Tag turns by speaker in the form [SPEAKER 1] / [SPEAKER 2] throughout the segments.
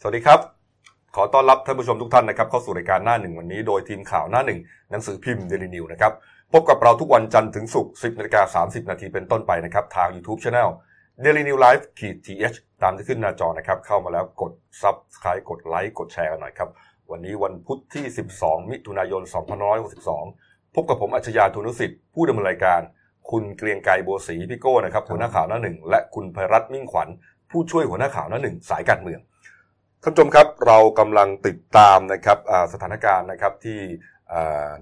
[SPEAKER 1] สวัสดีครับ ขอต้อนรับท่านผู้ชมทุกท่านนะครับเข้าสู่รายการหน้าหนึ่งวันนี้โดยทีมข่าวหน้าหนึ่งหนังสือพิมพ์เดลินิวนะครับพบกับเราทุกวันจันทร์ถึงศุกร์10นาฬิกา30 นาทีเป็นต้นไปนะครับทาง YouTube Channel Daily New Life ขีดทีเตามที่ขึ้นหน้าจอนะครับเข้ามาแล้วกด Subscribe กดไลค์กดแชร์กันหน่อยครับ วันนี้วันพุธที่ 12 มิถุนายน2562 พบกับผมอัจฉริยะทุนุสิทธิ์ผู้ดำเนินรายการ คุณเกรียงไกรบัวศรีพี่โก้นะครับหัวหน้าข่าวหน้าหนึ่งและคุณภัยรัตน์มิ่งขวัญผู้ช่วยหัวหน้าข่าวหน้าหนึ่งสายการเมือง ท่านผู้ชมครับเรากำลังติดตามนะครับสถานการณ์นะครับที่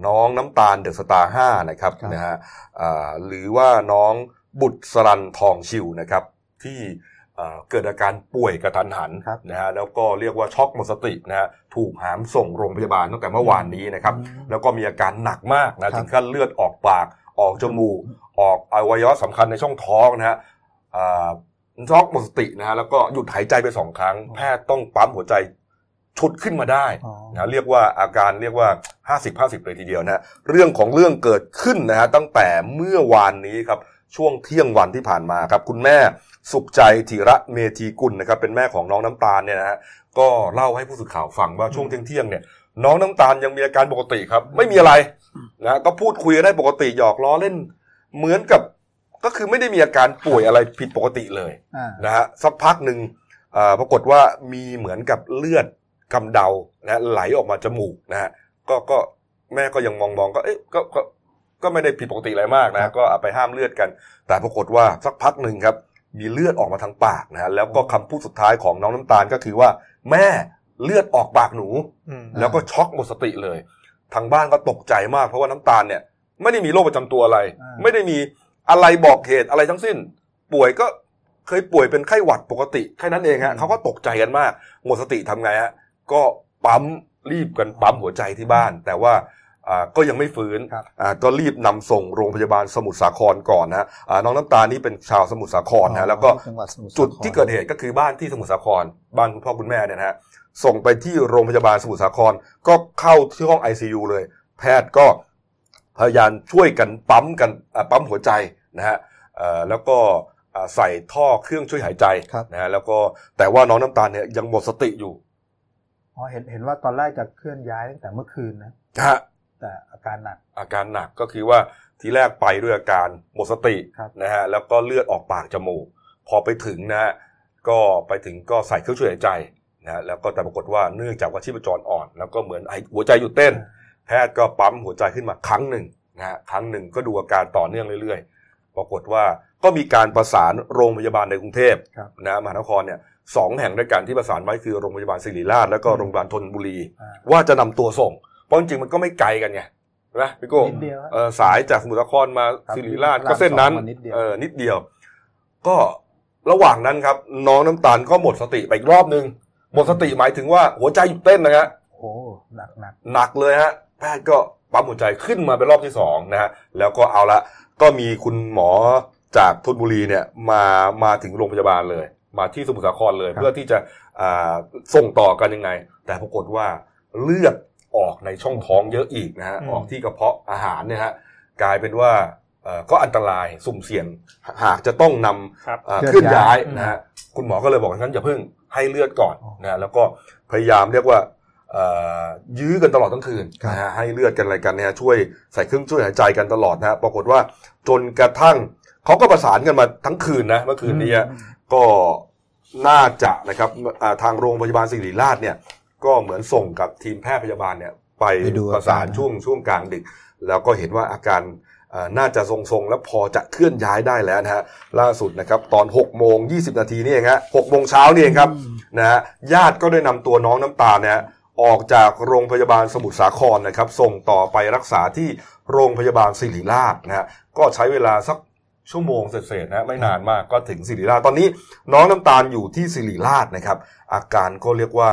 [SPEAKER 1] น้องน้ำตาลเดอะสตาร์ห้านะครับนะฮะหรือว่าน้องบุตรสรันทองชิวนะครับที่เกิดอาการป่วยกระทันหันนะฮะแล้วก็เรียกว่าช็อกหมดสตินะฮะถูกหามส่งโรงพยาบาลตั้งแต่เมื่อวานนี้นะครับแล้วก็มีอาการหนักมากนะถึงขั้นเลือดออกปากออกจมูกออกอวัยวะสำคัญในช่องท้องนะฮะ ช็อกหมดสตินะฮะแล้วก็หยุดหายใจไปสองครั้ง แพทย์ต้องปั๊มหัวใจชุดขึ้นมาได้นะเรียกว่าอาการเรียกว่า 50-50 เลยทีเดียวนะเรื่องของเรื่องเกิดขึ้นนะฮะตั้งแต่เมื่อวานนี้ครับช่วงเที่ยงวันที่ผ่านมาครับ คุณแม่สุขใจธีระเมธีกุลนะครับเป็นแม่ของน้องน้ำตาลเนี่ยนะฮะก็เล่าให้ผู้สื่อข่าวฟังว่าช่วงเที่ยงเนี่ยน้องน้ำตาลยังมีอาการปกติครับ ไม่มีอะไรนะก็พูดคุยได้ปกติหยอกล้อเล่น เหมือนกับ ก็คือไม่ได้มีอาการป่วยอะไรผิดปกติเลยนะฮะสักพักหนึ่งปรากฏว่ามีเหมือนกับเลือดกำเดานะไหลออกมาจมูกนะฮะก็ก็แม่ก็ยังมองมองก็เอ๊ะก็ก็ก็ไม่ได้ผิดปกติอะไรมากนะก็เอาไปห้ามเลือดกัน แต่ปรากฏว่าสักพักหนึ่งครับ มีเลือดออกมาทางปากนะฮะแล้วก็คำพูดสุดท้ายของน้องน้ำตาลก็คือว่า แม่เลือดออกปากหนู แล้วก็ช็อกหมดสติเลย ทางบ้านก็ตกใจมากเพราะว่าน้ำตาลเนี่ย ไม่ได้มีโรคประจำตัวอะไร ไม่ได้มี อะไรบอกเหตุอะไรทั้งสิ้น ป่วยก็เคยป่วยเป็นไข้หวัดปกติแค่นั้นเองฮะเขาก็ตกใจกันมาก หมดสติทำไงฮะก็ปั๊มรีบกันปั๊มหัวใจที่บ้าน แต่ว่าก็ยังไม่ฟื้นก็รีบนำส่งโรงพยาบาลสมุทรสาครก่อนนะน้องน้ำตาลนี่เป็นชาวสมุทรสาครนะแล้วก็จุดที่เกิดเหตุก็คือบ้านที่สมุทรสาคร บ้านคุณพ่อคุณแม่เนี่ยนะฮะส่งไปที่โรงพยาบาลสมุทรสาครก็เข้าที่ห้อง ICU เลย แพทย์ก็ พยายามช่วยกันปั๊มกันปั๊มหัวใจนะฮะแล้วก็ใส่ท่อเครื่องช่วยหายใจนะฮะแล้วก็แต่ว่าน้องน้ำตาลเนี่ยยังหมดสติอยู่
[SPEAKER 2] อ๋อเห็นเห็นว่าตอนแรกจะเคลื่อนย้ายตั้งแต่เมื่อคืนนะ
[SPEAKER 1] ฮะ
[SPEAKER 2] แต่อาการหนัก
[SPEAKER 1] อาการหนักก็คือว่าทีแรกไปด้วยอาการหมดสตินะฮะแล้วก็เลือดออกปากจมูก พอไปถึงนะฮะก็ไปถึงก็ใส่เครื่องช่วยหายใจนะแล้วก็แต่ปรากฏว่าเนื่องจากว่าชีพจรอ่อน แล้วก็เหมือนไอหัวใจหยุดเต้น แพทย์ก็ปั๊มหัวใจขึ้นมาครั้งหนึ่งนะฮะครั้งหนึ่งก็ดูอาการต่อเนื่องเรื่อยๆ ปรากฏว่าก็มีการประสานโรงพยาบาลในกรุงเทพนะมหานครเนี่ยสองแห่งด้วยกันที่ประสานไว้คือโรงพยาบาลศิริราชแล้วก็โรงพยาบาลธนบุรี ว่าจะนำตัวส่ง เพราะจริงมันก็ไม่ไกลกันไงนะพี่โก้สายจากสมุทรสาครมาศิริราชก็เส้นนั้นเออนิดเดียว ก็ระหว่างนั้นครับ น้องน้ำตาลก็หมดสติไปอีกรอบนึง หมดสติหมายถึงว่าหัวใจหยุดเต้นนะฮะ
[SPEAKER 2] โอ้หนักหนัก
[SPEAKER 1] หนักเลยฮะ แพทย์ก็ปั๊มหัวใจขึ้นมาเป็นรอบที่สองนะฮะแล้วก็เอาละก็มีคุณหมอจากทนบุรีเนี่ยมามาถึงโรงพยาบาลเลย มาที่สมุทรสาครเลยเพื่อที่จะส่งต่อกันยังไง แต่ปรากฏว่าเลือดออกในช่องท้องเยอะอีกนะฮะออกที่กระเพาะอาหารเนี่ยฮะกลายเป็นว่าก็อันตรายสุ่มเสี่ยงหากจะต้องนำเคลื่อนย้ายนะฮะคุณหมอก็เลยบอกงั้นอย่าเพิ่งให้เลือดก่อนนะแล้วก็พยายามเรียกว่า ยื้อกันตลอดทั้งคืนนะฮะให้เลือดกันอะไรกันเนี่ยช่วยใส่เครื่องช่วยหายใจกันตลอดนะฮะปรากฏว่าจนกระทั่งเขาก็ประสานกันมาทั้งคืนนะเมื่อคืนนี้ก็น่าจะนะครับทางโรงพยาบาลศิริราชเนี่ยก็เหมือนส่งกับทีมแพทย์พยาบาลเนี่ยไปประสานช่วงช่วงกลางดึก แล้วก็เห็นว่าอาการน่าจะทรงๆ และพอจะเคลื่อนย้ายได้แล้วนะฮะล่าสุดนะครับตอน6โมง20 นาทีนี่เองฮะ6โมงเช้านี่เองครับนะฮะญาติก็ได้นำตัวน้องน้ำตาลเนี่ย ออกจากโรงพยาบาลสมุทรสาครนะครับ ส่งต่อไปรักษาที่โรงพยาบาลศิริราชนะฮะก็ใช้เวลาสักชั่วโมงเศษๆนะไม่นานมากก็ถึงสิริราชตอนนี้น้องน้ำตาลอยู่ที่สิริราชนะครับ อาการก็เรียกว่า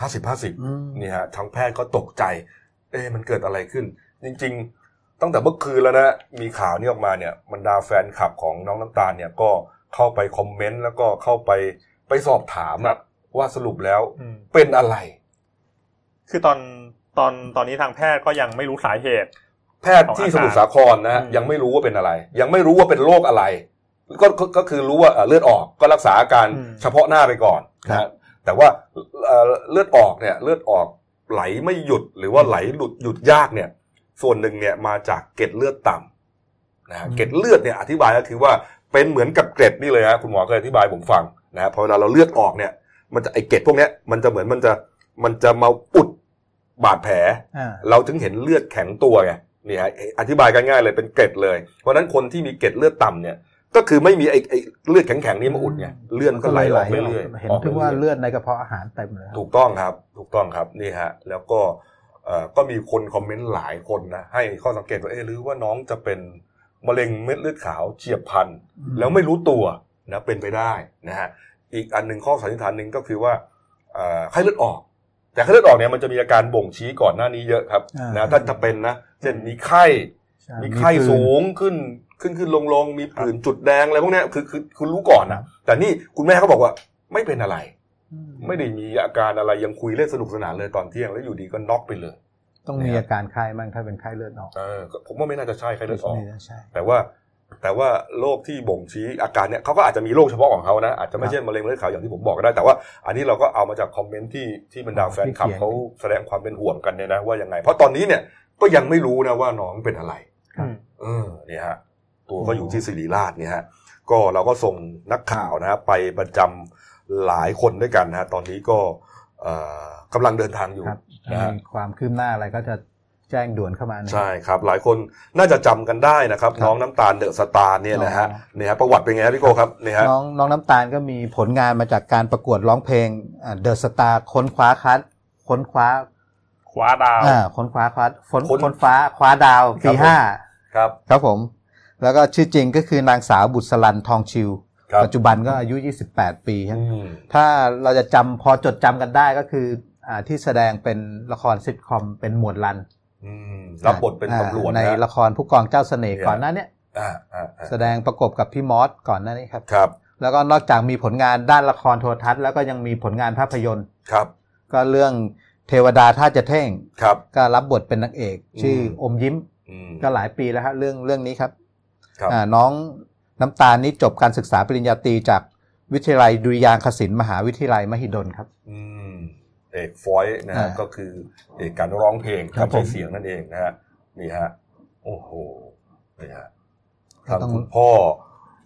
[SPEAKER 1] ห้าสิบห้าสิบนี่ฮะทั้งแพทย์ก็ตกใจ เอ๊มันเกิดอะไรขึ้น จริง ๆ ตั้งแต่เมื่อคืนแล้วนะมีข่าวนี้ออกมาเนี่ยบรรดาแฟนคลับของน้องน้ำตาลเนี่ยก็เข้าไปคอมเมนต์แล้วก็เข้าไปไปสอบถามอะว่าสรุปแล้วเป็นอะไร
[SPEAKER 3] คือตอนตอนตอนนี้ทางแพทย์ก็ยังไม่รู้สาเหตุ
[SPEAKER 1] แพทย์ที่สมุทรสาครนะยังไม่รู้ว่าเป็นอะไร ยังไม่รู้ว่าเป็นโรคอะไร ก็ก็คือรู้ว่าเลือดออกก็รักษาอาการเฉพาะหน้าไปก่อนนะแต่ว่าเอ่อเลือดออกเนี่ยเลือดออกไหลไม่หยุดหรือว่าไหลหลุดหยุดยากเนี่ย ส่วนหนึ่งเนี่ยมาจากเกล็ดเลือดต่ำนะฮะ
[SPEAKER 2] อืม
[SPEAKER 1] เกล็ดเลือดเนี่ยอธิบายก็คือว่าเป็นเหมือนกับเกล็ดนี่เลยฮะคุณหมอเคยอธิบายผมฟังนะฮะพอเวลาเราเลือดออกเนี่ย มันจะไอเกล็ดพวกเนี้ยมันจะเหมือนมันจะมันจะมาอุด บาดแผล
[SPEAKER 2] อ่า
[SPEAKER 1] เราถึงเห็นเลือดแข็งตัวไงนี่ฮะอธิบายกันง่ายเลยเป็นเกล็ดเลย เพราะฉะนั้นคนที่มีเกล็ดเลือดต่ำเนี่ย ก็คือไม่มีไอ้ไอ้เลือดแข็งๆนี้มาอุดไงเลือดมันก็ไหลออกเรื่อยๆ
[SPEAKER 2] เห็น
[SPEAKER 1] ออก
[SPEAKER 2] ถึงว่า
[SPEAKER 1] รื่ยๆ
[SPEAKER 2] เลือดในกระเพาะอาหารเต็มเลยครับ
[SPEAKER 1] ถูกต้องครับ ถูกต้องครับนี่ฮะแล้วก็เอ่อก็มีคนคอมเมนต์หลายคนนะให้ข้อสังเกตว่าเอ๊ะหรือว่าน้องจะเป็นมะเร็งเม็ดเลือดขาวเฉียบพลันแล้วไม่รู้ตัวนะเป็นไปได้นะฮะอีกอันหนึ่งข้อสันนิษฐานหนึ่งก็คือว่าเอ่อไข้เลือดออก แต่ไข้เลือดออกเนี่ยมันจะมีอาการบ่งชี้ก่อนหน้านี้เยอะครับ
[SPEAKER 2] อ่า
[SPEAKER 1] นะถ้าจะเป็นนะเช่นมีไข้
[SPEAKER 2] ใช่
[SPEAKER 1] มีไข้
[SPEAKER 2] ผื่น
[SPEAKER 1] สูงขึ้นขึ้นขึ้นลงลงมีผื่นจุดแดงอะไรพวกเนี้ยคือคือคือรู้ก่อนนะแต่นี่คุณแม่เขาบอกว่าไม่เป็นอะไร
[SPEAKER 2] อืม
[SPEAKER 1] ไม่ได้มีอาการอะไรยังคุยเล่นสนุกสนานเลยตอนเที่ยงแล้วอยู่ดีก็น็อกไปเลย
[SPEAKER 2] ต้องมีอาการไข้บ้างถ้าเป็นไข้เลือดออก
[SPEAKER 1] เออก็ผมว่าไม่น่าจะใช่ไข้เลือดออก
[SPEAKER 2] ไม่น่าใช่
[SPEAKER 1] แต่ว่า แต่ว่าโรคที่บ่งชี้อาการเนี่ยเขาก็อาจจะมีโรคเฉพาะของเขานะอาจจะไม่ใช่มะเร็งเลือดขาวอย่างที่ผมบอกก็ได้ แต่ว่าอันนี้เราก็เอามาจากคอมเมนต์ที่ที่บรรดาแฟนคลับเขาแสดงความเป็นห่วงกันเนี่ยนะว่ายังไง เพราะตอนนี้เนี่ยก็ยังไม่รู้นะว่าน้องเป็นอะไร
[SPEAKER 3] อืม
[SPEAKER 1] เออเนี่ยฮะตัวก็อยู่ที่ศิริราชเนี่ยฮะก็เราก็ส่งนักข่าวนะฮะไปประจำหลายคนด้วยกันนะฮะตอนนี้ก็เอ่อกำลังเดินทางอยู่
[SPEAKER 2] ครับ
[SPEAKER 1] นะฮะ
[SPEAKER 2] มีความคืบหน้าอะไรก็จะ แจ้งด่วนเข้ามานะ
[SPEAKER 1] ใช่ครับ หลายคนน่าจะจำกันได้นะครับ
[SPEAKER 2] ครับ
[SPEAKER 1] น้องน้ำตาลเดอะสตาร์เนี่ยนะฮะ
[SPEAKER 2] อ๋อ
[SPEAKER 1] เนี่ยฮะประวัติเป็นไงครับพี่โกครับเนี่ยฮะ
[SPEAKER 2] น้องน้องน้ำตาลก็มีผลงานมาจากการประกวดร้องเพลงเดอะสตาร์ค้นคว้าคัดค้นคว้า
[SPEAKER 3] ขวาดาว
[SPEAKER 2] อ่าค้นคว้าคัดค้น
[SPEAKER 1] ค้น
[SPEAKER 2] ค้นฟ้าคว้าดาว
[SPEAKER 1] ครั
[SPEAKER 2] ปี
[SPEAKER 1] บผม
[SPEAKER 2] ห้า
[SPEAKER 1] ครับ
[SPEAKER 2] ครับผม แล้วก็ชื่อจริงก็คือนางสาวบุษรันทองชิว
[SPEAKER 1] ครับ
[SPEAKER 2] ปัจจุบันก็อายุ 28 ปีครับ
[SPEAKER 1] อืม
[SPEAKER 2] ถ้าเราจะจำพอจดจำกันได้ก็คืออ่าที่แสดงเป็นละครซิทคอมเป็นหมวดลัน
[SPEAKER 1] อืม รับบทเป็น
[SPEAKER 2] อ่า
[SPEAKER 1] ตำรวจ
[SPEAKER 2] ใน
[SPEAKER 1] นะ
[SPEAKER 2] ละครผู้กองเจ้าเสน่ห์
[SPEAKER 1] เนี่ย
[SPEAKER 2] ก่อนหน้าเนี้ย
[SPEAKER 1] อ่าอ่าอ่า
[SPEAKER 2] แสดงประกบกับพี่มอสก่อนหน้านี้ครับ
[SPEAKER 1] ครับ
[SPEAKER 2] แล้วก็นอกจากมีผลงานด้านละครโทรทัศน์ แล้วก็ยังมีผลงานภาพยนตร์
[SPEAKER 1] ครับ
[SPEAKER 2] ก็เรื่องเทวดาท่าจะเท่ง
[SPEAKER 1] ครับ
[SPEAKER 2] ก็รับบทเป็นนางเอก ชื่ออมยิ้ม
[SPEAKER 1] อืม
[SPEAKER 2] ก็หลายปีแล้วฮะเรื่องเรื่องนี้ครับ
[SPEAKER 1] ครับ
[SPEAKER 2] อ่าน้องน้ำตาลนี่จบการศึกษาปริญญาตรีจากวิทยาลัยดุริยางคศิลป์มหาวิทยาลัยมหิดลครับ
[SPEAKER 1] อืม เอกฟอยนะฮะ
[SPEAKER 2] อ่า
[SPEAKER 1] ก็คือเอกการร้องเพลง
[SPEAKER 2] ครับ
[SPEAKER 1] การใช้
[SPEAKER 2] ผม
[SPEAKER 1] เสียงนั่นเองนะฮะนี่ฮะโอ้โหนี่ฮะ
[SPEAKER 2] ก็
[SPEAKER 1] ทาง
[SPEAKER 2] ต้อง
[SPEAKER 1] คุณพ่อ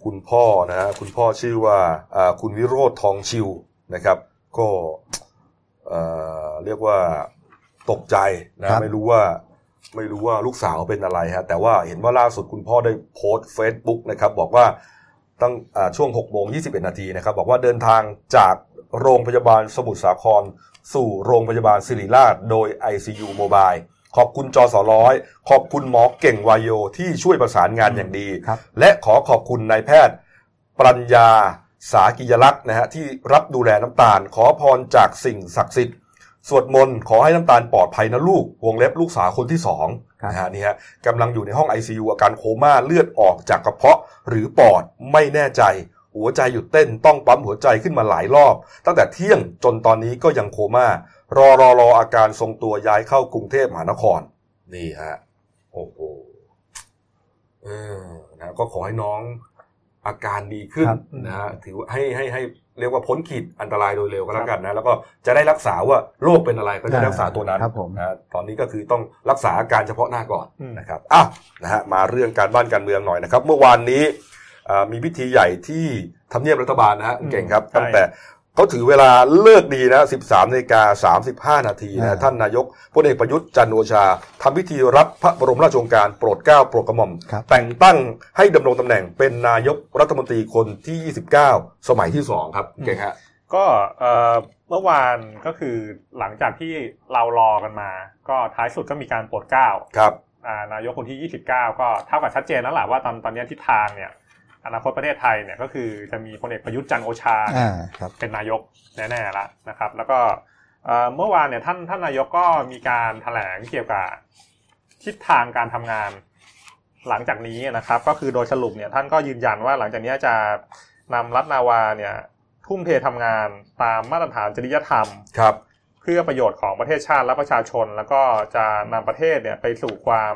[SPEAKER 1] คุณพ่อนะฮะคุณพ่อชื่อว่าอ่าคุณวิโรธทองชิวนะครับ ก็เอ่อเรียกว่าตกใจนะไม่รู้ว่าไม่รู้ว่าลูกสาวเป็นอะไรฮะแต่ว่าเห็นว่าล่าสุดคุณพ่อได้โพสต์เฟซบุ๊กนะครับบอกว่าตั้งอ่าช่วง6โมง21 นาทีนะครับ บอกว่าเดินทางจากโรงพยาบาลสมุทรสาคร สู่โรงพยาบาลศิริราชโดย ICU Mobile ขอบคุณจอสอร้อยขอบคุณหมอเก่งวายโยที่ช่วยประสานงานอย่างดี
[SPEAKER 2] ครับ
[SPEAKER 1] และขอขอบคุณนายแพทย์ ปรัญญาสากิยลักษณ์นะฮะที่รับดูแลน้ำตาล ขอพรจากสิ่งศักดิ์สิทธิ์สวดมนต์ขอให้น้ำตาลปลอดภัยนะลูก วงเล็บลูกสาวคนที่สอง
[SPEAKER 2] ครับ
[SPEAKER 1] นะฮะนี่ฮะกำลังอยู่ในห้อง ICU อาการโคม่าเลือดออกจากกระเพาะหรือปอดไม่แน่ใจ หัวใจหยุดเต้นต้องปั๊มหัวใจขึ้นมาหลายรอบ ตั้งแต่เที่ยงจนตอนนี้ก็ยังโคม่ารอรอรออาการทรงตัวย้ายเข้ากรุงเทพมหานคร นี่ฮะโอ้โหเออนะก็ขอให้น้องอาการดีขึ้น
[SPEAKER 2] ครับ
[SPEAKER 1] นะฮะถือว่าให้ให้ให้เรียกว่าพ้นขีดอันตรายโดยเร็วก็แล้วกันนะ แล้วก็จะได้รักษาว่าโรคเป็นอะไรก็จะได้รักษาตัวนั้น
[SPEAKER 2] ครับผม
[SPEAKER 1] นะตอนนี้ก็คือต้องรักษาอาการเฉพาะหน้าก่อน
[SPEAKER 3] อืม
[SPEAKER 1] นะครับอ้าวนะฮะมาเรื่องการบ้านการเมืองหน่อยนะครับ เมื่อวานนี้อ่า มีพิธีใหญ่ที่ทำเนียบรัฐบาลนะฮะ
[SPEAKER 3] อืม
[SPEAKER 1] เก่งครับ
[SPEAKER 3] ใช่
[SPEAKER 1] ตั้งแต่เขาถือเวลาเลิกดีนะ 13นาฬิกา35 นาทีนะ
[SPEAKER 2] อ่า
[SPEAKER 1] ท่านนายกพลเอกประยุทธ์จันทร์โอชาทำพิธีรับพระบรมราชโองการโปรดเกล้าโปรดกระหม่อม
[SPEAKER 2] ครับ
[SPEAKER 1] แต่งตั้งให้ดำรงตำแหน่งเป็นนายกรัฐมนตรีคนที่ 29 สมัยที่ 2 ครับเก่งฮะ
[SPEAKER 3] ก็เอ่อเมื่อวานก็คือหลังจากที่เรารอกันมา ก็ท้ายสุดก็มีการโปรดเกล้า
[SPEAKER 1] ครับ
[SPEAKER 3] อ่านายกคนที่ 29 ก็เท่ากับชัดเจนแล้วแหละว่าตอนตอนนี้ทิศทางเนี่ย อนาคตประเทศไทยเนี่ยก็คือจะมีพลเอกประยุทธ์จันทร์โอชา
[SPEAKER 2] อ่าครับ
[SPEAKER 3] เป็นนายกแน่ๆแล้วนะครับ แล้วก็เอ่อเมื่อวานเนี่ยท่านท่านนายกก็มีการแถลงเกี่ยวกับทิศทางการทำงานหลังจากนี้นะครับ ก็คือโดยสรุปเนี่ยท่านก็ยืนยันว่าหลังจากนี้จะนำรัฐนาวาเนี่ยทุ่มเททำงานตามมาตรฐานจริยธรรม
[SPEAKER 1] ครับ
[SPEAKER 3] เพื่อประโยชน์ของประเทศชาติและประชาชน แล้วก็จะนำประเทศเนี่ยไปสู่ความ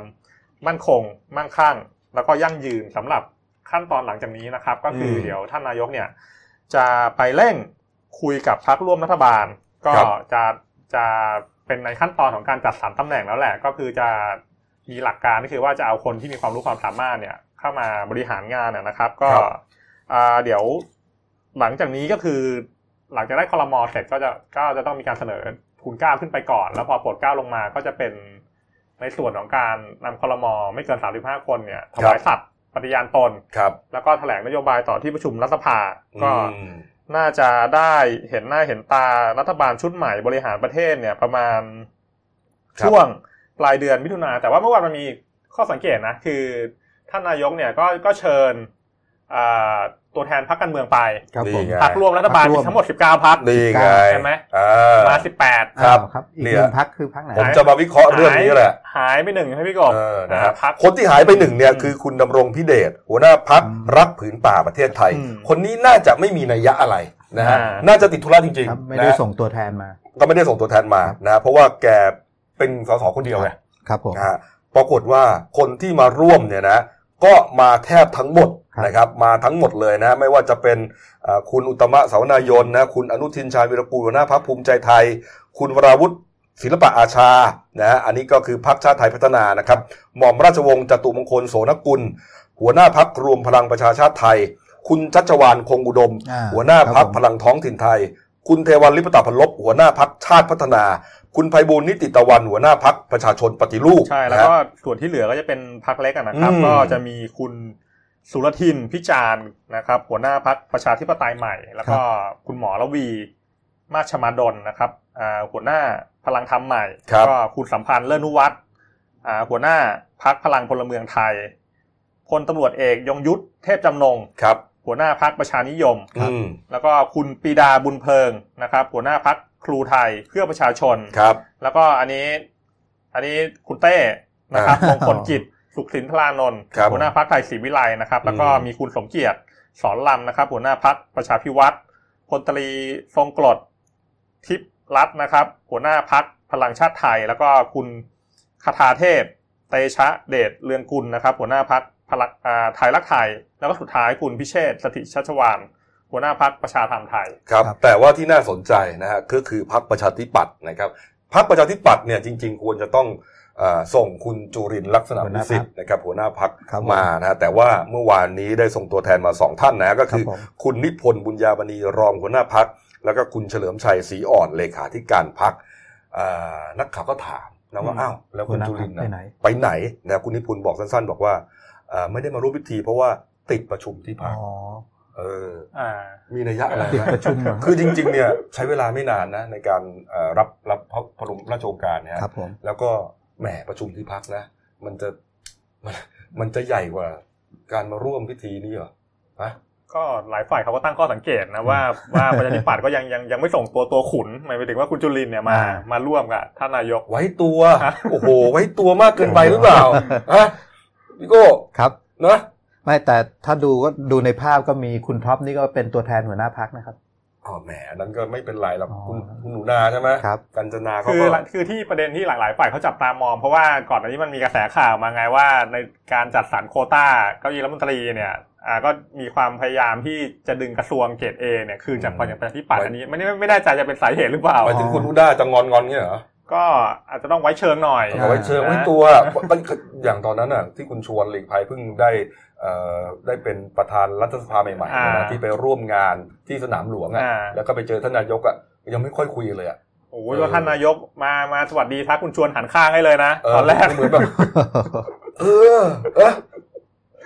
[SPEAKER 3] มั่นคง มั่งคั่ง แล้วก็ยั่งยืนสำหรับ ขั้นตอนหลังจากนี้นะครับ ก็คือ
[SPEAKER 1] ม
[SPEAKER 3] เดี๋ยวท่านนายกเนี่ย จะไปเร่งคุยกับพรรคร่วมรัฐบาล ก็
[SPEAKER 1] ครับ
[SPEAKER 3] จะจะเป็นในขั้นตอนของการจัดสรรตำแหน่งแล้วแหละ ก็คือจะมีหลักการก็คือว่าจะเอาคนที่มีความรู้ความสามารถเนี่ย เข้ามาบริหารงานนะนะครับ ก็
[SPEAKER 1] ครับ
[SPEAKER 3] อ่าเดี๋ยวหลังจากนี้ก็คือหลังจากได้คอรมอเสร็จก็จะก็จะต้องมีการเสนอทุนเกล้าขึ้นไปก่อน แล้วพอโปรดเกล้าลงมาก็จะเป็นในส่วนของการนำคอรมอไม่เกิน 35 คนเนี่ยถวายสัตย์ ปฏิญาณตน
[SPEAKER 1] ครับ
[SPEAKER 3] แล้วก็แถลงนโยบายต่อที่ประชุมรัฐสภาก็
[SPEAKER 1] อืม
[SPEAKER 3] น่าจะได้เห็นหน้าเห็นตารัฐบาลชุดใหม่บริหารประเทศเนี่ย ประมาณ
[SPEAKER 1] ครับ
[SPEAKER 3] ช่วงปลายเดือนมิถุนาแต่ว่าเมื่อวานมันมีข้อสังเกตนะ คือท่านนายกเนี่ยก็ก็เชิญอ่า ตัวแทนพรรคการเมืองไป
[SPEAKER 2] ครับผม
[SPEAKER 1] นี่ไง
[SPEAKER 3] พรรคร่วมรัฐบาล
[SPEAKER 2] พรรคร่
[SPEAKER 3] มี
[SPEAKER 2] วม
[SPEAKER 3] ทั้งหมด 19พรรค
[SPEAKER 1] นี่ไง
[SPEAKER 3] ใช่ไหม
[SPEAKER 1] อ่า
[SPEAKER 3] มา 18
[SPEAKER 1] ครับ
[SPEAKER 2] อ้าวครับอีก
[SPEAKER 1] เนี่
[SPEAKER 2] ห
[SPEAKER 1] ย
[SPEAKER 2] นึ่งพักคือพักไหน
[SPEAKER 1] ผมจะมาวิเคราะห์เรื่องนี้แหละ
[SPEAKER 3] หายไปหนึ่งใช่ไหมพี่กบ
[SPEAKER 1] เออนะฮะ
[SPEAKER 3] พรรค
[SPEAKER 1] คนที่หายไปหนึ่งเนี่ย
[SPEAKER 3] อืม
[SPEAKER 1] คือคุณดำรงพิเดชหัวหน้าพัก
[SPEAKER 2] อืม
[SPEAKER 1] รักผืนป่าประเทศไทย
[SPEAKER 3] อืม
[SPEAKER 1] คนนี้น่าจะไม่มีนัยยะอะไรนะฮะ
[SPEAKER 3] อ่า
[SPEAKER 1] น่าจะติดธุระจริง
[SPEAKER 2] ครับ
[SPEAKER 1] ๆ
[SPEAKER 2] ไม่
[SPEAKER 1] นะ
[SPEAKER 2] ได้
[SPEAKER 1] ฮะ
[SPEAKER 2] ส่งตัวแทนมา
[SPEAKER 1] ก็ไม่ได้ส่งตัวแทนมานะเพราะว่าแกเป็นสสคนเดียวไง
[SPEAKER 2] ครับผม
[SPEAKER 1] นะฮะปรากฏว่าคนที่มาร่วมเนี่ยนะก็มาแทบทั้งหมด
[SPEAKER 2] ครับ
[SPEAKER 1] นะครับมาทั้งหมดเลยนะไม่ว่าจะเป็นเอ่อคุณอุตตมะสาวนายนนะคุณอนุทินชาญวิรกูลหัวหน้าพักภูมิใจไทย คุณวราวุฒิศิลปะอาชานะฮะอันนี้ก็คือพักชาติไทยพัฒนานะครับหม่อมราชวงศ์จตุมงคลโสนกุล หัวหน้าพักรวมพลังประชาชาติไทย คุณชัชวานคงอุดม
[SPEAKER 2] อ่า
[SPEAKER 1] หัวหน้าพัก
[SPEAKER 2] ครับผม
[SPEAKER 1] พลังท้องถิ่นไทย คุณเทวันลิปตาพันลบหัวหน้าพักชาติพัฒนา คุณไพบูลย์นิติตะวันหัวหน้าพักประชาชนปฏิรูป
[SPEAKER 3] ใช่แล้ว
[SPEAKER 1] นะฮะ
[SPEAKER 3] ก็ส่วนที่เหลือก็จะเป็นพักเล็กอะนะครับ
[SPEAKER 1] อืม
[SPEAKER 3] ก็จะมีคุณ สุรทินพิจารณ์นะครับ หัวหน้าพักประชาธิปไตยใหม่ แล้วก็คุณหมอระวี มาชมาดลนะครับอ่าหัวหน้าพลังธรรมใหม่
[SPEAKER 1] ครับ
[SPEAKER 3] ก็คุณสัมพันธ์เลิศนุวัฒน์อ่าหัวหน้าพักพลังพลเมืองไทยพลตำรวจเอกยงยุทธเทพจำนง
[SPEAKER 1] ครับ
[SPEAKER 3] หัวหน้าพักประชานิยม
[SPEAKER 1] อืม
[SPEAKER 3] แล้วก็คุณปีดาบุญเพิงนะครับ หัวหน้าพักครูไทยเพื่อประชาชน
[SPEAKER 1] ครับ
[SPEAKER 3] แล้วก็อันนี้ อันนี้คุณเต้นะครับ
[SPEAKER 1] อ่าม
[SPEAKER 3] งคลกิจ สุขสินพลานนท์
[SPEAKER 1] ครับ
[SPEAKER 3] หัวหน้าพักไทยศรีวิไลนะครับ แล้วก็
[SPEAKER 1] อืม
[SPEAKER 3] มีคุณสมเกียรติสอนลำนะครับ หัวหน้าพักประชาพิวัตรพลตรีทรงกรดทิพย์รัตน์นะครับ หัวหน้าพักพลังชาติไทย แล้วก็คุณคาถาเทพ เตชะเดชเรืองกุลนะครับ หัวหน้าพักพลังอ่าไทยรักไทย แล้วก็สุดท้ายคุณพิเชษฐ์สถิชัชวานหัวหน้าพักประชาธรรมไทย
[SPEAKER 1] ครับ
[SPEAKER 2] ครับ
[SPEAKER 1] แต่ว่าที่น่าสนใจนะฮะก็คือพักประชาธิปัตย์นะครับพักประชาธิปัตย์เนี่ยจริง ๆ ควรจะต้องเออ ส่งคุณจุรินทร์ลักษณะ
[SPEAKER 2] หัวห
[SPEAKER 1] วิ
[SPEAKER 2] น้า
[SPEAKER 1] สิท
[SPEAKER 2] พรรค
[SPEAKER 1] ธิ์นะครับหัวหน้าพัก
[SPEAKER 2] ครับผม
[SPEAKER 1] มานะฮะแต่ว่าเมื่อวานนี้ได้ส่งตัวแทนมาสองท่านนะก็คือ
[SPEAKER 2] ครับผม
[SPEAKER 1] คุณนิพนธ์บุญญาบณีรองหัวหน้าพัก แล้วก็คุณเฉลิมชัยศรีอ่อนเลขาธิการพักนักข่าวก็ถามนะว่า
[SPEAKER 3] อืม
[SPEAKER 1] อ้าวแล้วคุณจุรินทร์
[SPEAKER 2] ไป
[SPEAKER 1] น่ะ
[SPEAKER 2] ไหน
[SPEAKER 1] ไปไหนนะคุณนิพนธ์บอกสั้นๆ บอกว่าเอ่อไม่ได้มาร่วมพิธี เพราะว่าติดประชุมที่
[SPEAKER 2] อ๋
[SPEAKER 1] พั
[SPEAKER 2] อ
[SPEAKER 1] กเออ
[SPEAKER 3] อ่า
[SPEAKER 1] มีนัยยะอะไร
[SPEAKER 2] ติด
[SPEAKER 1] นะ
[SPEAKER 2] ประชุมเหรอ
[SPEAKER 1] คือจริง ๆ เนี่ยใช้เวลาไม่นานนะในการเอ่อรับรับพระบรมราชโองการเนี่ย
[SPEAKER 2] ครับผม
[SPEAKER 1] แล้วก็ แหมประชุมที่พักนะ มันจะมันมันจะใหญ่กว่าการมาร่วมพิธีนี้เหรอฮะ
[SPEAKER 3] ก็หลายฝ่ายเขาก็ตั้งข้อสังเกตนะว่าว่าประชาธิปัตย์ก็ยังยังยังไม่ส่งตัวตัวขุนหมายถึงว่าคุณจุลินทร์เนี่ยมา
[SPEAKER 2] อ่า
[SPEAKER 3] มาร่วมกับท่านนายก
[SPEAKER 1] ไว้ตัว
[SPEAKER 3] ฮะ
[SPEAKER 1] โอ้โห ไว้ตัวมากเกินไปหรือเปล่าฮะพี่โก้
[SPEAKER 2] ครับ
[SPEAKER 1] นะ
[SPEAKER 2] ไม่แต่ถ้าดูก็ดูในภาพก็มีคุณท็อปนี่ก็เป็นตัวแทนหัวหน้าพักนะครับ
[SPEAKER 1] อ๋อแหมอันนั้นก็ไม่เป็นไรหรอก
[SPEAKER 2] อ๋อ
[SPEAKER 1] คุณคุณหนูนาใช่ไหม
[SPEAKER 2] ครับ
[SPEAKER 1] กัญจนาเขา
[SPEAKER 3] คือ
[SPEAKER 1] ก็
[SPEAKER 3] คือที่ประเด็นที่หลายๆฝ่ายเขาจับตามอง เพราะว่าก่อนหน้านี้มันมีกระแสข่าวมาไงว่า ในการจัดสรรโควต้าเก้าอี้รัฐมนตรีเนี่ยอ่าก็มีความพยายามที่จะดึงกระทรวงเกรดเอเนี่ยคือจากฝั่งประชาธิปัตย์อันนี้ไม่ได้ไม่ได้ใจจะเป็นสาเหตุหรือเปล่า
[SPEAKER 1] หมายถึงคุณอุด้าจะงอนงอนเงี้ยเหรอ
[SPEAKER 3] ก็อาจจะต้องไว้เชิงหน่อย
[SPEAKER 1] เอาไว้เชิงไว้ตัวอย่างตอนนั้นน่ะที่คุณชวนหลีกภัยเพิ่งได้เอ่อได้เป็นประธานรัฐสภาใหม่ๆ
[SPEAKER 3] อ่า
[SPEAKER 1] นะที่ไปร่วมงานที่สนามหลวงอะ
[SPEAKER 3] อ่า
[SPEAKER 1] แล้วก็ไปเจอท่านนายกอะยังไม่ค่อยคุยเลยอะ
[SPEAKER 3] โอ้ยว่าท่านนายกมามาสวัสดีทักคุณชวนหันข้างให้เลยนะ
[SPEAKER 1] เออ
[SPEAKER 3] ตอนแรก
[SPEAKER 1] เหมือนแบบเออเออ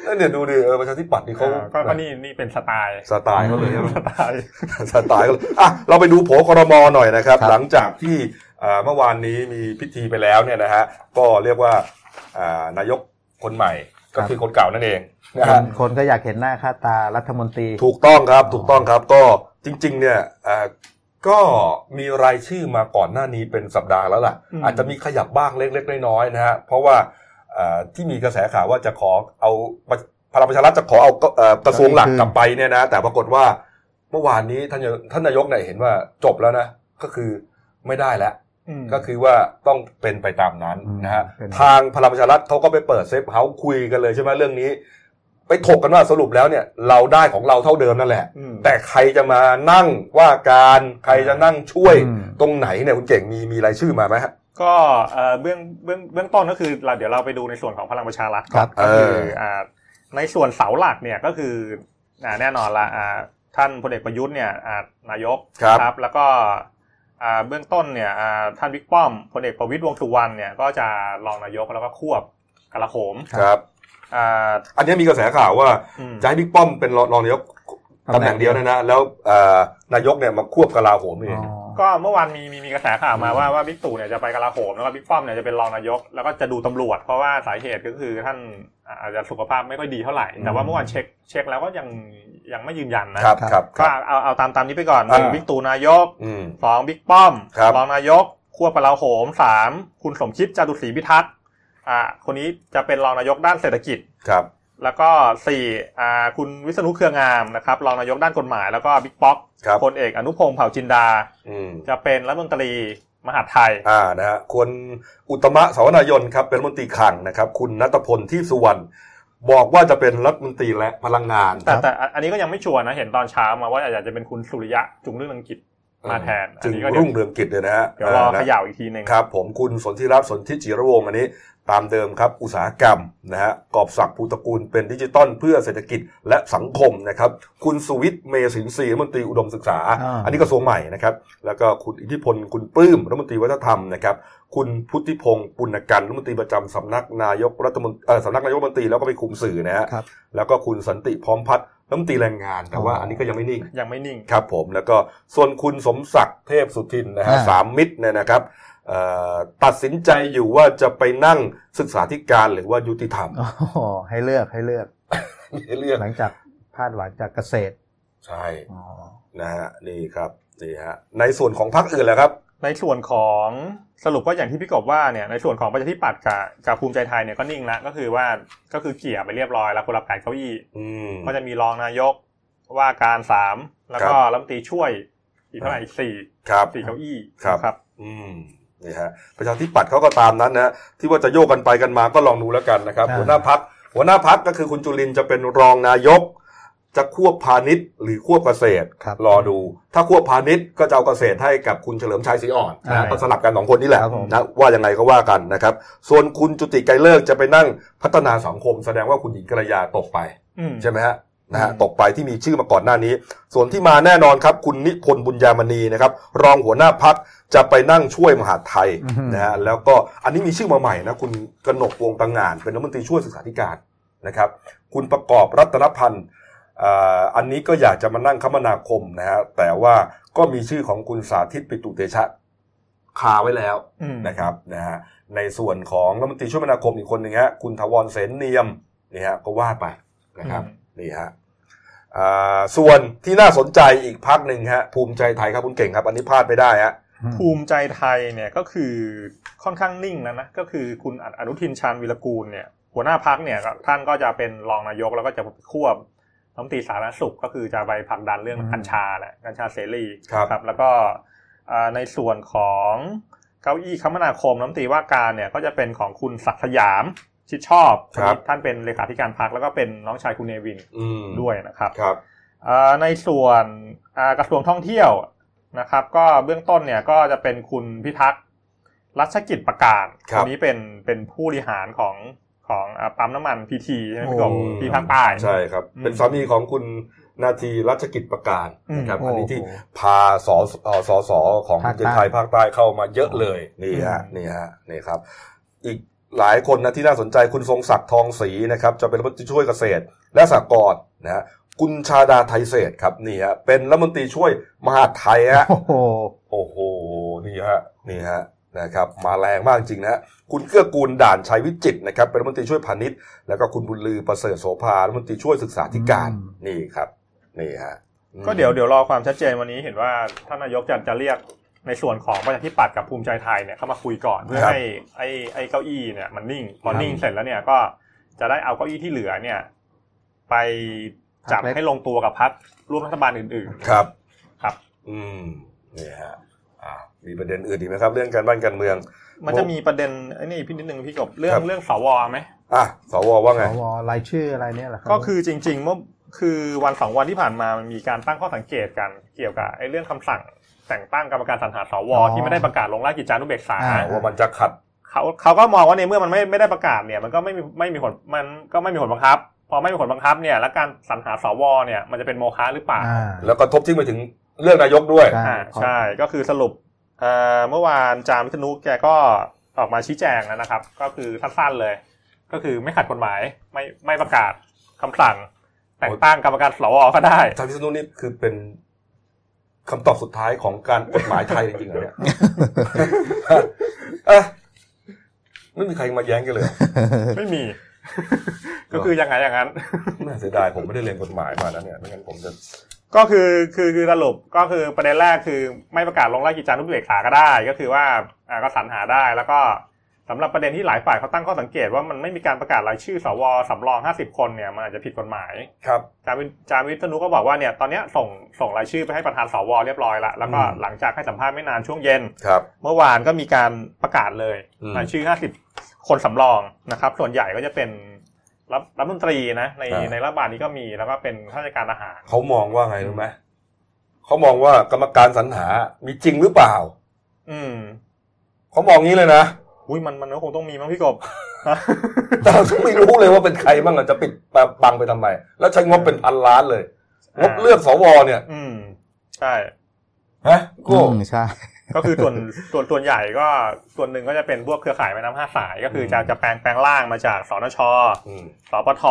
[SPEAKER 1] เออเนี่ยดูดิเออประชาธิปัตย์นี่เขา
[SPEAKER 3] อ่าก็ก็นี่นี่เป็นสไตล์
[SPEAKER 1] สไตล์เขาเลยใช่ไหม
[SPEAKER 3] สไตล์
[SPEAKER 1] สไตล์เขาเลยอะเราไปดูโผครมหน่อยนะครับ
[SPEAKER 2] ครับ
[SPEAKER 1] หลังจากที่อ่า เมื่อวานนี้มีพิธีไปแล้วเนี่ยนะฮะก็เรียกว่าอ่านายกคนใหม่ก็คือคนเก่านั่นเองนะ
[SPEAKER 2] ค
[SPEAKER 1] ฮะ
[SPEAKER 2] นคนก็อยากเห็นหน้าค่าตารัฐมนตรี
[SPEAKER 1] ถูกต้องครับถูกต้องครับก็จริง ๆ เนี่ยอ่าก็มีรายชื่อมาก่อนหน้านี้เป็นสัปดาห์แล้วล่ะ
[SPEAKER 3] อืม
[SPEAKER 1] อาจจะมีขยับบ้างเล็กๆน้อยๆนะฮะเพราะว่าอ่าที่มีกระแสข่าวว่าจะขอเอาพลังประชารัฐจะขอเอาเอ่อกระทรวงหลักกลับไปเนี่ยนะ แต่ปรากฏว่าเมื่อวานนี้ท่านนายท่านนายกเนี่ยเห็นว่าจบแล้วนะ ก็คือไม่ได้แล้ว
[SPEAKER 3] อืม
[SPEAKER 1] ก็คือว่าต้องเป็นไปตามนั้น
[SPEAKER 2] อืม
[SPEAKER 1] นะฮะ
[SPEAKER 2] เป็น
[SPEAKER 1] ทางพลังประชารัฐเขาก็ไปเปิด safe house คุยกันเลยใช่ไหมเรื่องนี้ ไปถกกันว่าสรุปแล้วเนี่ย เราได้ของเราเท่าเดิมนั่นแหละ
[SPEAKER 3] อืม
[SPEAKER 1] แต่ใครจะมานั่งว่าการใครจะนั่งช่วย
[SPEAKER 2] อืม
[SPEAKER 1] ตรงไหนเนี่ยคุณเก่งมีมีรายชื่อมาไหมฮะ
[SPEAKER 3] ก็เอ่อเบื้องเบื้องเบื้องต้นก็คือเราเดี๋ยวเราไปดูในส่วนของพลังประชารัฐ
[SPEAKER 2] ครั
[SPEAKER 3] ก่อบนก็คือ
[SPEAKER 1] เอออ่่า
[SPEAKER 3] ในส่วนเสาหลักเนี่ยก็คืออ่าแน่นอนละอ่าท่านพลเอกประยุทธ์เนี่ยอ่านายก
[SPEAKER 1] ครับ
[SPEAKER 3] แล้วก็อ่า เบื้องต้นเนี่ยอ่าท่านบิ๊กป้อมพลเอกประวิตยวงษ์สุวรรณเนี่ยก็จะรองนายกแล้วก็ควบกลาโหม
[SPEAKER 1] ครับ
[SPEAKER 3] อ่า
[SPEAKER 1] อันนี้มีกระแสข่าวว่า
[SPEAKER 3] อืม
[SPEAKER 1] จะให้บิ๊กป้อมเป็นรองรองนายกตำแหน่งเดียวนะนะแล้วเอ่อนายกเนี่ยมาควบกลาโหมเอง
[SPEAKER 2] อ๋อ
[SPEAKER 3] ก็เมื่อวานมีมีมีกระแสข่าวมาว่าว่าบิ๊กตู่เนี่ยจะไปกลาโหมแล้วก็บิ๊กป้อมเนี่ยจะเป็นรองนายก แล้วก็จะดูตำรวจ เพราะว่าสาเหตุก็คือท่านอาจจะสุขภาพไม่ค่อยดีเท่าไหร่ แต่ว่าเมื่อวานเช็คเช็คแล้วก็ยังยังไม่ยืนยันนะครับ
[SPEAKER 1] ครับค
[SPEAKER 3] ก็
[SPEAKER 1] รับ
[SPEAKER 3] เอาเอาตามตามนี้ไปก่อน
[SPEAKER 1] อ่าห
[SPEAKER 3] นึ่งบิ๊กตู่นายก
[SPEAKER 1] อืม
[SPEAKER 3] สองบิ๊กป้อม
[SPEAKER 1] ครับ
[SPEAKER 3] รองนายกควบกลาโหมสามคุณสมคิดจาตุศรีพิทักษ์อ่าคนนี้จะเป็นรองนายกด้านเศรษฐกิจ
[SPEAKER 1] ครับ
[SPEAKER 3] แล้วก็สี่อ่าคุณวิษณุเครืองามนะครับรองนายกด้านกฎหมาย แล้วก็บิ๊กป๊อก
[SPEAKER 1] ครับ
[SPEAKER 3] พลเอกอนุพงศ์เผ่าจินดา
[SPEAKER 1] อืม
[SPEAKER 3] จะเป็นรัฐมนตรีมหาดไทย
[SPEAKER 1] อ่า นะฮะคุณอุตตมะสาวนายนครับ เป็นรัฐมนตรีคลังนะครับ คุณนัทพลที่สุวรรณบอกว่าจะเป็นรัฐมนตรีและพลังงาน
[SPEAKER 3] แต่แต่อันนี้ก็ยังไม่ชัวร์นะ เห็นตอนเช้ามาว่าอาจจะเป็นคุณสุริยะจุงเรื่องอังกฤษ มาแทน
[SPEAKER 1] จึง
[SPEAKER 3] อันนี้ก็เดี๋ยว
[SPEAKER 1] รุ่งเรืองกิจเลยนะฮะ
[SPEAKER 3] เดี๋ยวรอ
[SPEAKER 1] นะ
[SPEAKER 3] เขย่าอีกทีหนึ่ง
[SPEAKER 1] ครับ ผมคุณสนธิรัตน์สนธิจิรวงศ์อันนี้ตามเดิมครับ อุตสาหกรรมนะฮะกอบศักดิ์ภูตระกูลเป็นดิจิตอลเพื่อเศรษฐกิจและสังคมนะครับ คุณสุวิทย์เมสินทรีย์รัฐมนตรีอุดมศึกษา
[SPEAKER 2] อ่า
[SPEAKER 1] อันนี้กระทรวงใหม่นะครับ แล้วก็คุณอิทธิพลคุณปลื้มรัฐมนตรีวัฒนธรรมนะครับคุณพุทธิพงศ์ปุณณกันต์รัฐมนตรีประจำสำนักนายกรัฐมนตรีเอ่อสำนักนายกรัฐมนตรีแล้วก็ไปคุมสื่อนะฮะ
[SPEAKER 2] ครับ
[SPEAKER 1] แล้วก็คุณสันติพร้อมพัฒน์ รัฐมนตรีแรงงานแต่ว่า
[SPEAKER 2] อ๋ออั
[SPEAKER 1] อันนี้ก็ยังไม่นิ่ง
[SPEAKER 3] ยังไม่นิ่ง
[SPEAKER 1] ครับผมแล้วก็ส่วนคุณสมศักดิ์เทพสุทินนะฮะ
[SPEAKER 2] อ่า
[SPEAKER 1] สามมิตรเนี่ยนะครับเอ่อตัดสินใจอยู่ว่าจะไปนั่งศึกษาธิการหรือว่ายุติธรรม
[SPEAKER 2] อ๋อให้เลือกให้เลือก
[SPEAKER 1] เรื่อง
[SPEAKER 2] หลังจากพาดหวังจากเกษตร
[SPEAKER 1] ใช่
[SPEAKER 2] อ๋อ
[SPEAKER 1] นะฮะนี่ครับนี่ฮะในส่วนของพรรคอื่นแหละครับ
[SPEAKER 3] ในส่วนของสรุปก็อย่างที่พี่กบว่าเนี่ยในส่วนของประชาธิปัตย์กับกับภูมิใจไทยเนี่ยก็นิ่งแล้วก็คือว่าก็คือเกี่ยไปเรียบร้อยแล้วคนละแปดเก้าอี้
[SPEAKER 1] อืม
[SPEAKER 3] ก็จะมีรองนายกว่าการสามแล้วก็รัฐมนตรีช่วยอีกเท่าไหร่อีกสี่
[SPEAKER 1] ครับ
[SPEAKER 3] สี่เก้าอี้
[SPEAKER 1] ครับ
[SPEAKER 3] ครับ
[SPEAKER 1] อืมนี่ฮะประชาธิปัตย์เขาก็ตามนั้นนะที่ว่าจะโยกกันไปกันมาก็ลองดูแล้วกันนะครับ
[SPEAKER 2] อ่า
[SPEAKER 1] หัวหน้าพักหัวหน้าพักก็คือคุณจุลินทร์จะเป็นรองนายก จะควบพาณิชย์หรือควบเกษตร
[SPEAKER 2] ครับ
[SPEAKER 1] รอดู ถ้าควบพาณิชย์ก็จะเอาเกษตรให้กับคุณเฉลิมชัยศรีอ่อน
[SPEAKER 2] ใช่
[SPEAKER 1] นะก็สลับกันสองคนนี่แหละ
[SPEAKER 2] ครับผม
[SPEAKER 1] นะว่ายังไงก็ว่ากันนะครับ ส่วนคุณจุติไกรเลิกษ์จะไปนั่งพัฒนาสังคม แสดงว่าคุณหญิงกระยาตกไป
[SPEAKER 3] อืม
[SPEAKER 1] ใช่ไหมฮะนะฮะ
[SPEAKER 3] อืม
[SPEAKER 1] ตกไปที่มีชื่อมาก่อนหน้านี้ ส่วนที่มาแน่นอนครับ คุณนิพนธ์บุญญามณีนะครับ รองหัวหน้าพักจะไปนั่งช่วยมหาดไทย
[SPEAKER 2] อือฮึ
[SPEAKER 1] นะฮะแล้วก็อันนี้มีชื่อมาใหม่นะคุณกนกวงศ์ตังงาน เป็นรัฐมนตรีช่วยศึกษาธิการนะครับ คุณประกอบรัตนพันธ์ อ่าอันนี้ก็อยากจะมานั่งคมนาคมนะฮะแต่ว่าก็มีชื่อของคุณสาธิตปิตุเตชะคาไว้แล้ว
[SPEAKER 3] อืม
[SPEAKER 1] นะครับนะฮะในส่วนของรัฐมนตรีช่วยคมนาคมอีกคนหนึ่งฮะคุณทวรเสนเนียมนี่ฮะก็ว่าไปนะครับ
[SPEAKER 3] อืม
[SPEAKER 1] นี่ฮะอ่าส่วนที่น่าสนใจอีกพักหนึ่งฮะภูมิใจไทยครับคุณเก่งครับ อันนี้พลาดไม่ได้ฮะ
[SPEAKER 3] ภูมิใจไทยเนี่ยก็คือค่อนข้างนิ่งนะนะก็คือคุณอนุทินชาญวิรกูลเนี่ยหัวหน้าพักเนี่ยก็ท่านก็จะเป็นรองนายกแล้วก็จะควบ รัฐมนตรีสาธารณสุขก็คือจะไปผลักดันเรื่อง
[SPEAKER 2] อืม
[SPEAKER 3] กัญชาแหละกัญชาเสรี
[SPEAKER 1] ครับ
[SPEAKER 3] แล้วก็อ่าในส่วนของเก้าอี้คมนาคมรัฐมนตรีว่าการเนี่ยก็จะเป็นของคุณศักดิ์สยามชิดชอบ
[SPEAKER 1] ครับ
[SPEAKER 3] ท่านเป็นเลขาธิการพักแล้วก็เป็นน้องชายคุณเนวิน
[SPEAKER 1] อืม
[SPEAKER 3] ด้วยนะครับ
[SPEAKER 1] ครับ
[SPEAKER 3] อ่าในส่วนอ่ากระทรวงท่องเที่ยวนะครับ ก็เบื้องต้นเนี่ยก็จะเป็นคุณพิทักษ์รัชกิจประการ
[SPEAKER 1] ครับ
[SPEAKER 3] นนี้เป็นเป็นผู้บริหารของ ของอ่าปั๊มน้ำมันพีทีใช่ไหมพี่กบ
[SPEAKER 2] โอ้
[SPEAKER 3] ที่ภาคใต้
[SPEAKER 1] ใช่ครับ
[SPEAKER 3] อืม
[SPEAKER 1] เป็นสามีของคุณนาทีรัชกิจประการนะครับ
[SPEAKER 2] อืม
[SPEAKER 1] อันนี้ที่
[SPEAKER 2] โอ้โห
[SPEAKER 1] พาสอเอ่อสอสอของ
[SPEAKER 2] ภาค
[SPEAKER 1] ภู
[SPEAKER 2] ใต้
[SPEAKER 1] มิใจไทยภาคใต้เข้ามาเยอะเลยนี่ฮะ
[SPEAKER 3] อืม
[SPEAKER 1] นี่ฮะนี่ครับ อีกหลายคนนะที่น่าสนใจคุณทรงศักดิ์ทองศรีนะครับ จะเป็นรัฐมนตรีช่วยเกษตร และสหกรณ์นะฮะคุณชาดาไทยเศรษฐ์ครับนี่ฮะเป็นรัฐมนตรีช่วยมหาดไทยฮะ
[SPEAKER 2] โอ้โห
[SPEAKER 1] โอ้โหนี่ฮะนี่ฮะ นะครับมาแรงมากจริงนะฮะคุณเกื้อกูลด่านชัยวิจิตรนะครับเป็นรัฐมนตรีช่วยพาณิชย์แล้วก็คุณบุญลือประเสริฐโสภารัฐมนตรีช่วยศึกษาธิการ
[SPEAKER 2] อืม
[SPEAKER 1] นี่ครับนี่ฮะ
[SPEAKER 3] ก็เดี๋ยวเดี๋ยวรอความชัดเจนวันนี้เห็นว่าท่านนายกจะจะเรียกในส่วนของประชาธิปัตย์กับภูมิใจไทยเนี่ยเข้ามาคุยก่อนเพื่อ
[SPEAKER 1] ครับ
[SPEAKER 3] ให้ไอ้ไอ้เก้าอี้เนี่ยมันนิ่งพอ
[SPEAKER 1] ครับ
[SPEAKER 3] นิ่งเสร็จแล้วเนี่ยก็จะได้เอาเก้าอี้ที่เหลือเนี่ย ไปจับ
[SPEAKER 2] พรรคเล็ก
[SPEAKER 3] ให้ลงตัวกับพรรคร่วมรัฐบาลอื่น ๆ
[SPEAKER 1] ครับ
[SPEAKER 3] ครับ
[SPEAKER 1] อืมนี่ฮะอ่า มีประเด็นอื่นอีกไหมครับ เรื่องการบ้านการเมือง
[SPEAKER 3] มันจะมีประเด็นไอ้นี่พี่นิดนึงพี่กบเรื่อ
[SPEAKER 1] ครั
[SPEAKER 3] ง
[SPEAKER 1] บ
[SPEAKER 3] เรื่องสวไหม
[SPEAKER 1] อะสวว่า
[SPEAKER 2] ส
[SPEAKER 1] ไง
[SPEAKER 2] วรายชื่ออะไรเนี่ยเหรอครับ
[SPEAKER 3] ก็คือจริง ๆ เมื่อคือวันสองวันที่ผ่านมามันมีการตั้งข้อสังเกตกันเกี่ยวกับไอ้เรื่องคำสั่งแต่งตั้งกรรมการสรรหาสวที่ไม่ได้ประกาศลงราชกิจจานุเบกษา
[SPEAKER 1] ว่ามันจะขัด
[SPEAKER 3] เขาเขาก็มองว่าในเมื่อมันไม่ไม่ได้ประกาศเนี่ย มันก็ไม่มีไม่มีผลมันก็ไม่มีผลบังคับ พอไม่มีผลบังคับเนี่ย แล้วการสรรหาสวเนี่ยมันจะเป็นโมฆะหรือเปล่า
[SPEAKER 2] อ่า
[SPEAKER 1] แล้วก็ทบทิ้งไปถึง เรื่องนายกด้วย
[SPEAKER 2] ใช่
[SPEAKER 3] อ่าใช่ก็คือสรุปเอ่อเมื่อวานจามวิษณุแกก็ออกมาชี้แจงแล้วนะครับ ก็คือสั้นๆเลย ก็คือไม่ขัดกฎหมายไม่ไม่ประกาศคำสั่ง แต่งตั้งกรรมการสวก็ได้
[SPEAKER 1] ทางพิษณุนี่คือเป็นคำตอบสุดท้ายของการกฎหมายไทยจริงๆเหรอเนี่ยอะไม่มีใครมาแย้งกันเลย
[SPEAKER 3] ไม่มี ก็คือยังไงอย่างนั้น
[SPEAKER 1] น่าเสียดายผมไม่ได้เรียนกฎหมายมานะเนี่ยไม่งั้นผมจะ
[SPEAKER 3] ก็คือคือคือสรุปก็คือประเด็นแรกคือไม่ประกาศลงราชกิจจานุเบกษาก็ได้ ก็คือว่าอ่าก็สรรหาได้แล้วก็สำหรับประเด็นที่หลายฝ่ายเขาตั้งข้อสังเกตว่ามันไม่มีการประกาศรายชื่อสวสำรอง 50 คนเนี่ยมันอาจจะผิดกฎหมาย
[SPEAKER 1] ครับ
[SPEAKER 3] จาวิจาวิษณุก็บอกว่าเนี่ยตอนเนี้ยส่งส่งรายชื่อไปให้ประธานสวเรียบร้อยละแล้วก็
[SPEAKER 1] อืม
[SPEAKER 3] หลังจากให้สัมภาษณ์ไม่นานช่วงเย็น
[SPEAKER 1] ครับ
[SPEAKER 3] เมื่อวานก็มีการประกาศเลย
[SPEAKER 1] อืม
[SPEAKER 3] รายชื่อ 50 คนสำรองนะครับ ส่วนใหญ่ก็จะเป็น รับรัฐมนตรีนะ ใน
[SPEAKER 1] อ่า
[SPEAKER 3] ในรัฐบาลนี้ก็มีแล้วก็เป็นข้าราชการทหาร
[SPEAKER 1] เขามองว่าไงรู้ไหมเขามองว่ากรรมการสรรหามีจริงหรือเปล่า
[SPEAKER 3] อืม
[SPEAKER 1] เขามองงี้เลยนะ
[SPEAKER 3] อุ้ยมันมันก็คงต้องมีมั้งพี่กบ
[SPEAKER 1] แต่เราไม่รู้เลยว่าเป็นใครบ้างอะจะปิดบังไปทำไม แล้วใช้งบเป็นพันล้านเลยงบเลือกสวเนี่ย
[SPEAKER 3] อืมใช่
[SPEAKER 1] ฮะ
[SPEAKER 2] อื
[SPEAKER 1] โก้
[SPEAKER 2] มใช่
[SPEAKER 3] ก็คือส่วนส่วนส่วนใหญ่ก็ส่วนหนึ่งก็จะเป็นพวกเครือข่ายแม่น้ำห้าสาย ก็คือจะจะแปลงแปลงร่างมาจากสนช
[SPEAKER 1] อืม
[SPEAKER 3] สปท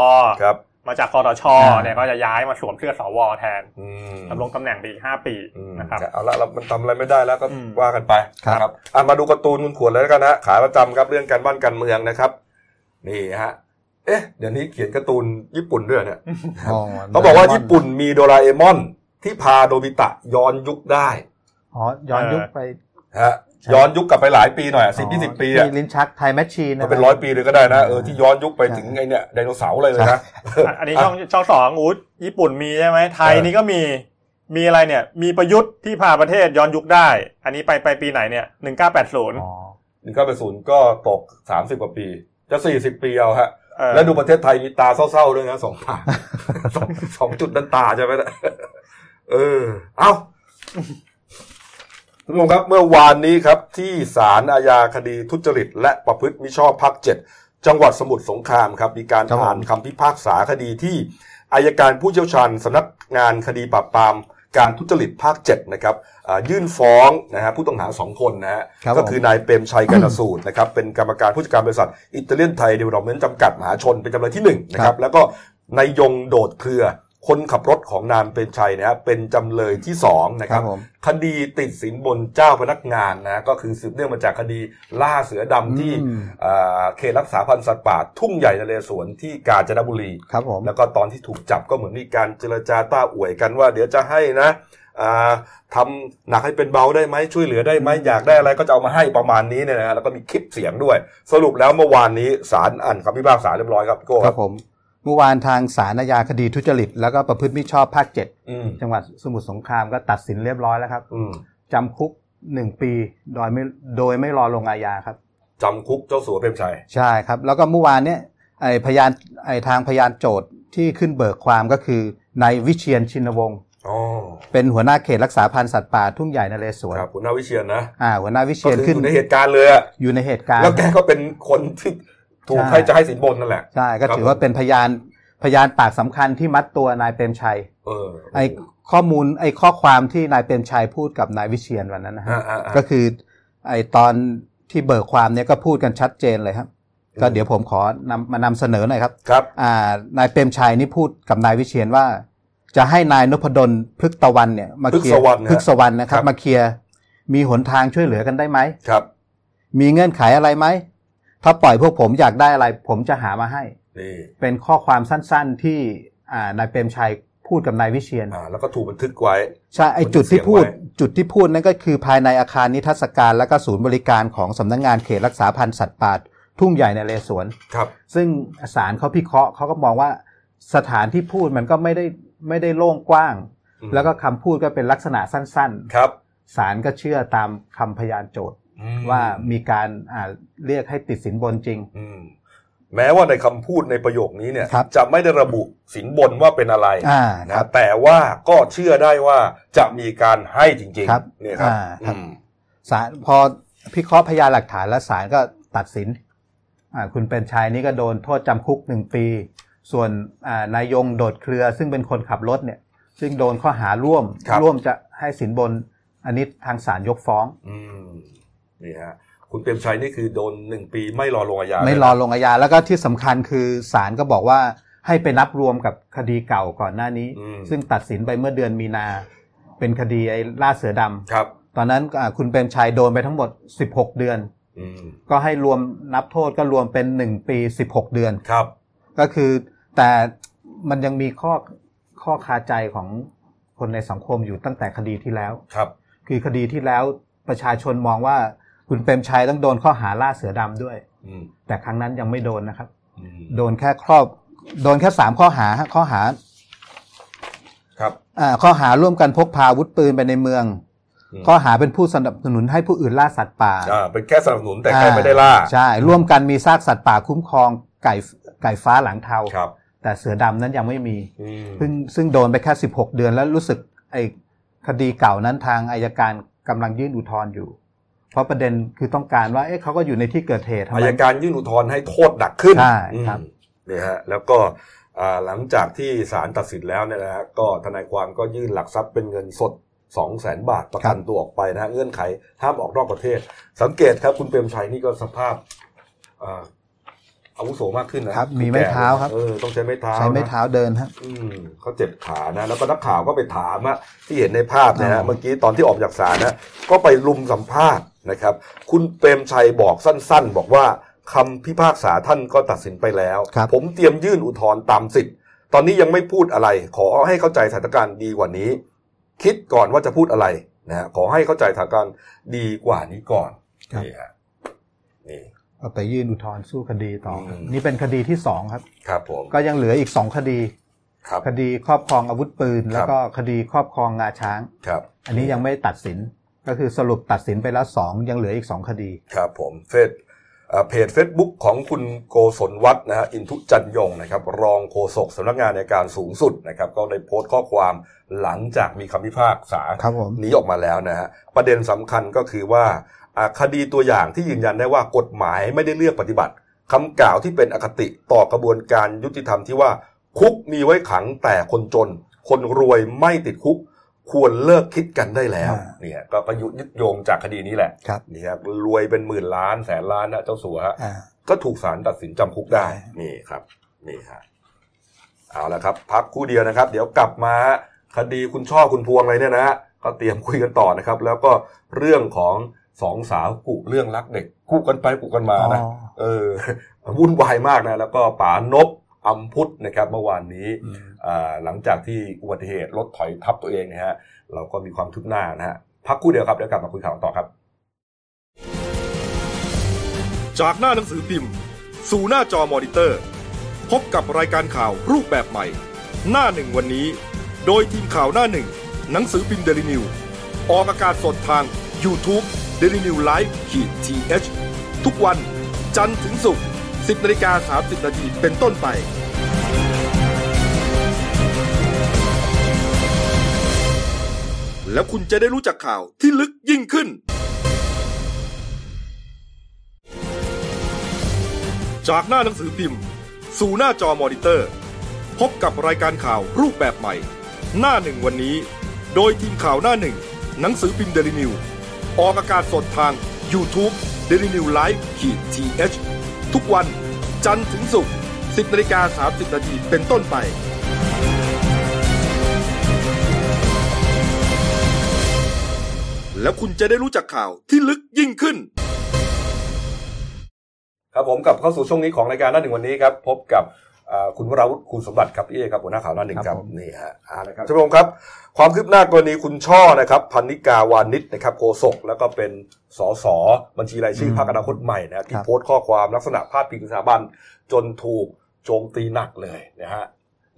[SPEAKER 1] ครับ
[SPEAKER 3] มาจากคอตช
[SPEAKER 2] อ่า
[SPEAKER 3] เนี่ยก็จะย้ายมาสวมเสื้อสวแทน
[SPEAKER 1] อืม
[SPEAKER 3] ดำรงตำแหน่งไปอีกห้าปี
[SPEAKER 1] อืม
[SPEAKER 3] นะครับ
[SPEAKER 1] เอาละเรามันทำอะไรไม่ได้แล้วก็
[SPEAKER 3] อืม
[SPEAKER 1] ว่ากันไป
[SPEAKER 2] ครับ
[SPEAKER 1] นะครับอะมาดูการ์ตูนคุณขวดเลยแล้วกันนะขาประจำครับเรื่องการบ้านการเมืองนะครับ นี่ฮะเอ๊ะเดี๋ยวนี้เขียนการ์ตูนญี่ปุ่นด้วยเนี่ย
[SPEAKER 2] อ๋อ
[SPEAKER 1] เขาบอกว่าญี่ปุ่นมีโดราเอมอนที่พาโดบิตะย้อนยุคได้
[SPEAKER 2] อ๋อย้อนยุคไป
[SPEAKER 1] ฮะย้อนยุคกลับไปหลายปีหน่อยสิบยี่สิบปีอะ
[SPEAKER 2] ที่ลิ้นชักไทยแมชชีน
[SPEAKER 1] มันเป็นร้อยปีเลยก็ได้นะเออที่ย้อนยุคไปถึงไอเนี่ยไดโนเสาร์เลยเลยนะ
[SPEAKER 3] อะอันนี้ช่องช่องสองอูดญี่ปุ่นมีใช่ไหมไทย
[SPEAKER 1] เออ
[SPEAKER 3] นี่ก็มีมีอะไรเนี่ย มีประยุทธ์ที่พาประเทศย้อนยุคได้ อันนี้ไปไปปีไหนเนี่ยหนึ่งเก้าแปดศูนย์
[SPEAKER 2] อ๋อ
[SPEAKER 1] หนึ่งเก้าแปดศูนย์ก็ตกสามสิบกว่าปี จะสี่สิบปีเอาฮะ
[SPEAKER 3] เออ
[SPEAKER 1] แล้วดูประเทศไทยมีตาเศร้าๆด้วยนะสองตาสองสองจุดนั้นตาใช่ไหมนะเออ เอา ท่านผู้ชมครับเมื่อวานนี้ครับที่ศาลอาญาคดีทุจริต และประพฤติมิชอบภาคเจ็ดจังหวัดสมุทรสงครามครับมีการ
[SPEAKER 2] ครับผม
[SPEAKER 1] อ่านคำพิพากษาคดีที่อายการผู้เชี่ยวชาญสำนักงานคดีปราบปรามการทุจริตภาคเจ็ดนะครับอ่ายื่นฟ้องนะฮะผู้ต้องหาสองคนนะฮะ
[SPEAKER 2] ครับ
[SPEAKER 1] ก็
[SPEAKER 2] ผม
[SPEAKER 1] คือนายเปรมชัยกนสูตรนะครับเป็นกรรมการผู้จัดการบริษัทอิตาเลียนไทยเดเวลลอปเมนต์จำกัดมหาชนเป็นจำเลยที่หนึ่งนะครับแล้วก็นายยงโดดเครือ คนขับรถของนายเปรมชัยนะฮะเป็นจำเลยที่สองนะ
[SPEAKER 2] ครับ
[SPEAKER 1] ค
[SPEAKER 2] รับผม
[SPEAKER 1] คดีติดสินบนเจ้าพนักงานนะก็คือสืบเนื่องมาจากคดีล่าเสือดำที่
[SPEAKER 2] อืม
[SPEAKER 1] อ่าเขตรักษาพันธุ์สัตว์ป่าทุ่งใหญ่นเรศวรที่กาญจนบุรี
[SPEAKER 2] ครับผม
[SPEAKER 1] แล้วก็ตอนที่ถูกจับก็เหมือนมีการเจรจาต้าอวยกันว่า เดี๋ยวจะให้นะอ่าทำหนักให้เป็นเบาได้ไหมช่วยเหลือได้ไหมอยากได้อะไรก็จะเอามาให้ประมาณนี้เนี่ยนะฮะแล้วก็มีคลิปเสียงด้วย สรุปแล้วเมื่อวานนี้ศาลอ่านคำพิพากษาเรียบร้อยครับพี่โก้
[SPEAKER 2] ครับผม เมื่อวานทางศาลอาญาคดีทุจริต แล้วก็ประพฤติมิชอบภาคเจ็ด
[SPEAKER 1] อืม
[SPEAKER 2] จังหวัดสมุทรสงครามก็ตัดสินเรียบร้อยแล้วครับ
[SPEAKER 1] อืม
[SPEAKER 2] จำคุกหนึ่งปีโดยไม่โดยไม่รอลงอาญาครับ
[SPEAKER 1] จำคุกเจ้าสัวเปรมชัย
[SPEAKER 2] ใช่ครับ แล้วก็เมื่อวานเนี่ยไอพยานไอทางพยานโจทย์ที่ขึ้นเบิกความก็คือนายวิเชียนชินวงศ์
[SPEAKER 1] อ๋อ
[SPEAKER 2] เป็นหัวหน้าเขตรักษาพันธุ์สัตว์ป่าทุ่งใหญ่นเรศวร
[SPEAKER 1] ครับคุณนาวิเชียนนะ
[SPEAKER 2] อ่าหัวหน้าวิ
[SPEAKER 1] ก็
[SPEAKER 2] เชียน
[SPEAKER 1] คือ
[SPEAKER 2] ขึ้น
[SPEAKER 1] อยู่ในเหตุการณ์เลยอะ
[SPEAKER 2] อยู่ในเหตุการณ์
[SPEAKER 1] แล้วแกก็เป็นคนที่ ถูก
[SPEAKER 2] ใช่
[SPEAKER 1] ให้จะให้สินบนนั่นแหละ
[SPEAKER 2] ใช่ก็
[SPEAKER 1] ครับ
[SPEAKER 2] ถือว่าเป็นพยานพยานปากสำคัญที่มัดตัวนายเปรมชัย
[SPEAKER 1] เออ
[SPEAKER 2] ไอข้อมูลไอข้อความที่นายเปรมชัยพูดกับนายวิเชียนวันนั้นนะฮะ
[SPEAKER 1] อ่าอ่าอ่า
[SPEAKER 2] ก็คือไอตอนที่เบิกความเนี่ยก็พูดกันชัดเจนเลยครับ
[SPEAKER 1] อืม
[SPEAKER 2] ก็เดี๋ยวผมขอนำมานำเสนอหน่อยครับ
[SPEAKER 1] ครับ
[SPEAKER 2] อ่านายเปรมชัยนี่พูดกับนายวิเชียนว่า จะให้นายนพดลพฤกตะวันเนี่ยมาเคลียร์
[SPEAKER 1] พฤกษวรรณนะ
[SPEAKER 2] พฤกษวรรณนะครับ
[SPEAKER 1] ครับ
[SPEAKER 2] มาเคลียร์มีหนทางช่วยเหลือกันได้ไหม
[SPEAKER 1] ครับ
[SPEAKER 2] มีเงื่อนไขอะไรไหม ถ้าปล่อยพวกผมอยากได้อะไร ผมจะหามาให้
[SPEAKER 1] นี่
[SPEAKER 2] เป็นข้อความสั้นๆที่อ่านายเปรมชัยพูดกับนายวิเชียน
[SPEAKER 1] อ่าแล้วก็ถูกบันทึกไว้
[SPEAKER 2] ใช่ไอ
[SPEAKER 1] บันทึก
[SPEAKER 2] จุดที่พูด
[SPEAKER 1] เสียงไว้
[SPEAKER 2] จุดที่พูดนั่นก็คือภายในอาคารนิทรรศการและก็ศูนย์บริการของสำนักงานเขตรักษาพันธุ์สัตว์ป่าทุ่งใหญ่ในเรศวร
[SPEAKER 1] ครับ
[SPEAKER 2] ซึ่งศาลเขาพิเคราะห์เขาก็มองว่าสถานที่พูดมันก็ไม่ได้ไม่ได้โล่งกว้าง
[SPEAKER 1] อืม
[SPEAKER 2] แล้วก็คำพูดก็เป็นลักษณะสั้น
[SPEAKER 1] ครับ
[SPEAKER 2] ศาลก็เชื่อตามคำพยานโจทย์
[SPEAKER 1] อืม
[SPEAKER 2] ว่ามีการอ่าเรียกให้ติดสินบนจริง
[SPEAKER 1] อืมแม้ว่าในคำพูดในประโยคนี้เนี่ย
[SPEAKER 2] ครับ
[SPEAKER 1] จะไม่ได้ระบุสินบนว่าเป็นอะไร
[SPEAKER 2] อ่า
[SPEAKER 1] นะแต่ว่าก็เชื่อได้ว่าจะมีการให้จริง
[SPEAKER 2] ครับ
[SPEAKER 1] ๆเนี่ยครับ
[SPEAKER 2] อ่าครับ
[SPEAKER 1] อืม
[SPEAKER 2] ศาลพอพิเคราะห์พยานหลักฐานแล้วศาลก็ตัดสินอ่าคุณเป็นชายนี่ก็โดนโทษจำคุกหนึ่งปี ส่วนอ่านายยงโดดเครือซึ่งเป็นคนขับรถเนี่ย ซึ่งโดนข้อหาร่วม
[SPEAKER 1] ครับ
[SPEAKER 2] ร่วมจะให้สินบนอันนี้ทางศาลยกฟ้อง
[SPEAKER 1] อืม นี่ฮะคุณเปรมชัยนี่คือโดนหนึ่งปีไม่รอลงอาญา
[SPEAKER 2] ไม่
[SPEAKER 1] เลยนะ
[SPEAKER 2] รอลงอาญาแล้วก็ที่สำคัญคือศาลก็บอกว่าให้ไปนับรวมกับคดีเก่าก่อนหน้านี้
[SPEAKER 1] อืม
[SPEAKER 2] ซึ่งตัดสินไปเมื่อเดือนมีนา เป็นคดีไอ้ล่าเสือดำ
[SPEAKER 1] ครับ
[SPEAKER 2] ตอนนั้นอ่าคุณเปรมชัยโดนไปทั้งหมด 16 เดือน
[SPEAKER 1] อืม
[SPEAKER 2] ก็ให้รวมนับโทษก็รวมเป็น 1 ปี 16 เดือน
[SPEAKER 1] ครับ
[SPEAKER 2] ก็คือแต่มันยังมีข้อข้อคาใจของคนในสังคมอยู่ตั้งแต่คดีที่แล้ว
[SPEAKER 1] ครับ
[SPEAKER 2] คือคดีที่แล้วประชาชนมองว่า คุณเปรมชัยต้องโดนข้อหาล่าเสือดำด้วย
[SPEAKER 1] อืม
[SPEAKER 2] แต่ครั้งนั้นยังไม่โดนนะครับ
[SPEAKER 1] อืม
[SPEAKER 2] โดนแค่ครอบ โดนแค่สามข้อหาฮะข้อหา
[SPEAKER 1] ครับ
[SPEAKER 2] อ่าข้อหาร่วมกันพกพาอาวุธปืนไปในเมือง
[SPEAKER 1] อืม
[SPEAKER 2] ข้อหาเป็นผู้สนับสนุนให้ผู้อื่นล่าสัตว์ป่า
[SPEAKER 1] อ่าเป็นแค่สนับสนุนแต่ใครไม่ได้ล่า
[SPEAKER 2] ใช่ ร่วมกันมีซากสัตว์ป่าคุ้มครองไก่ไก่ฟ้าหลังเทา
[SPEAKER 1] ครับ
[SPEAKER 2] แต่เสือดำนั้นยังไม่มี
[SPEAKER 1] อืม
[SPEAKER 2] ซึ่งซึ่งโดนไปแค่16เดือนแล้วรู้สึกไอ้คดีเก่านั้นทางอายการกำลังยื่นอุทธรณ์อยู่ เพราะประเด็นคือต้องการว่า เอ๊ะเขาก็อยู่ในที่เกิดเหตุทำ
[SPEAKER 1] อา
[SPEAKER 2] ไม
[SPEAKER 1] ยการยื่นอุทธรณ์ให้โทษหนักขึ้น
[SPEAKER 2] ใช่ครับ
[SPEAKER 1] อืมนี่ฮะแล้วก็อ่าหลังจากที่ศาลตัดสินแล้วเนี่ยนะฮะก็ทนายความก็ยื่นหลักทรัพย์เป็นเงินสด2 0 0แสนบาทประกันตัวออกไปนะฮะเงื่อนไขห้ามออกนอกประเทศ สังเกตครับคุณเปรมชัยนี่ก็สภาพ อ่าอาวุโสมากขึ้นนะครับ
[SPEAKER 2] มีไม้เท้าครับ
[SPEAKER 1] เออต้องใช้ไม้เท้า
[SPEAKER 2] ใช้ไม้
[SPEAKER 1] นะ
[SPEAKER 2] เท้าเดินฮะ
[SPEAKER 1] อืมเขาเจ็บขานะแล้วก็นักข่าวก็ไปถามอะที่เห็นในภาพเนี่ย
[SPEAKER 2] อ๋
[SPEAKER 1] ฮะ
[SPEAKER 2] อ
[SPEAKER 1] เมื่อกี้ตอนที่ออกจากศาลนะก็ไปลุมสัมภาษณ์นะครับ คุณเปรมชัยบอกสั้น ๆ บอกว่าคำพิพากษาท่านก็ตัดสินไปแล้ว
[SPEAKER 2] ครับ
[SPEAKER 1] ผมเตรียมยื่นอุทธรณ์ตามสิทธิ์ ตอนนี้ยังไม่พูดอะไร ขอให้เข้าใจสถานการณ์ดีกว่านี้ คิดก่อนว่าจะพูดอะไรนะฮะขอให้เข้าใจสถานการณ์ดีกว่านี้ก่อนนี่ฮะนี่
[SPEAKER 2] เอาไปยื่นอุทธรณ์สู้คดีต่ออ
[SPEAKER 1] ม
[SPEAKER 2] นี่เป็นคดีที่สองครับ
[SPEAKER 1] ครับผม
[SPEAKER 2] ก็ยังเหลืออีกสองคดี
[SPEAKER 1] ครับ
[SPEAKER 2] คดีครอบครองอาวุธปืน แล้วก็คดีครอบครองงาช้าง
[SPEAKER 1] ครับ
[SPEAKER 2] อันนี้ยังไม่ตัดสินก็คือสรุปตัดสินไปแล้วสองยังเหลืออีกสองคดี
[SPEAKER 1] ครับผมเฟซเอ่อเพจ Facebook ของคุณโกศลวัฒน์นะฮะอินทุจันยงนะครับรองโฆษกสำนักงานในการสูงสุดนะครับก็ได้โพสต์ข้อความหลังจากมีคำพิพากษา
[SPEAKER 2] ครับผม
[SPEAKER 1] นี้ออกมาแล้วนะฮะประเด็นสำคัญก็คือว่าอ่า คดีตัวอย่างที่ยืนยันได้ว่ากฎหมายไม่ได้เลือกปฏิบัติคำกล่าวที่เป็นอคติต่อกระบวนการยุติธรรมที่ว่าคุกมีไว้ขังแต่คนจน คนรวยไม่ติดคุก ควรเลิกคิดกันได้แล้ว
[SPEAKER 2] อ่า
[SPEAKER 1] เนี่ยก็ประยุทธ์ยึดโยงจากคดีนี้แหละ
[SPEAKER 2] ครับ
[SPEAKER 1] นี่ครับรวยเป็นหมื่นล้านแสนล้านนะเจ้าสัวฮะ
[SPEAKER 2] อ่า
[SPEAKER 1] ก็ถูกศาลตัดสินจำคุกได้
[SPEAKER 2] ใช่
[SPEAKER 1] นี่ครับนี่ฮะเอาละครับ พักครู่เดียวนะครับ เดี๋ยวกลับมาคดีคุณช่อคุณพวงอะไรเนี่ยนะฮะก็เตรียมคุยกันต่อนะครับ แล้วก็เรื่องของ สองสาวกุเรื่องรักเด็กกุกันไปกุกันมานะ
[SPEAKER 2] อ๋อ
[SPEAKER 1] เออวุ่นวายมากนะแล้วก็ป๋านบอัมพุทธนะครับเมื่อวานนี้
[SPEAKER 2] อืม
[SPEAKER 1] อ่าหลังจากที่อุบัติเหตุรถถอยทับตัวเองนะฮะเราก็มีความคืบหน้านะฮะพักครู่เดียวครับเดี๋ยวกลับมาคุยข่าวต่อครับ จากหน้าหนังสือพิมพ์ สู่หน้าจอมอนิเตอร์ พบกับรายการข่าวรูปแบบใหม่ หน้าหนึ่งวันนี้ โดยทีมข่าวหน้าหนึ่งหนังสือพิมพ์เดลิวิวออกอากาศสดทาง YouTube d e l i n e w Live ขีดทีเทุกวันจันทร์ถึงศุกร์10นาฬิกา30นาทีเป็นต้นไป แล้วคุณจะได้รู้จักข่าวที่ลึกยิ่งขึ้น จากหน้าหนังสือพิมพ์ สู่หน้าจอมอนิเตอร์ พบกับรายการข่าวรูปแบบใหม่ หน้าหนึ่งวันนี้ โดยทีมข่าวหน้าหนึ่งหนังสือพิมพ์เดลิวิว ออกอากาศสดทาง YouTube d e l i n e w Live ขีดทีเทุกวันจันทร์ถึงศุกร์10นาฬิกา30นาทีเป็นต้นไป แล้วคุณจะได้รู้จักข่าวที่ลึกยิ่งขึ้น ครับผมกลับเข้าสู่ช่วงนี้ของรายการหน้าหนึ่งวันนี้ครับ พบกับ คุณวราวุฒิคุณสมบัติครับพี่เอครับหัวหน้าข่าวหน้าหนึ่งค
[SPEAKER 2] ครั
[SPEAKER 1] รับบ
[SPEAKER 2] ผม
[SPEAKER 1] นี่ฮะอ่านะครับท่านผู้ชมครับ ความคืบหน้ากรณีคุณช่อนะครับ พันนิกาวานิชนะครับโฆษกแล้วก็เป็นสสบัญชีรายชื่อพรรคอนาคตใหม่นะที่โพสต์ข้อความลักษณะพาดพิงสถาบันจนถูกโจมตีหนักเลยนะฮะ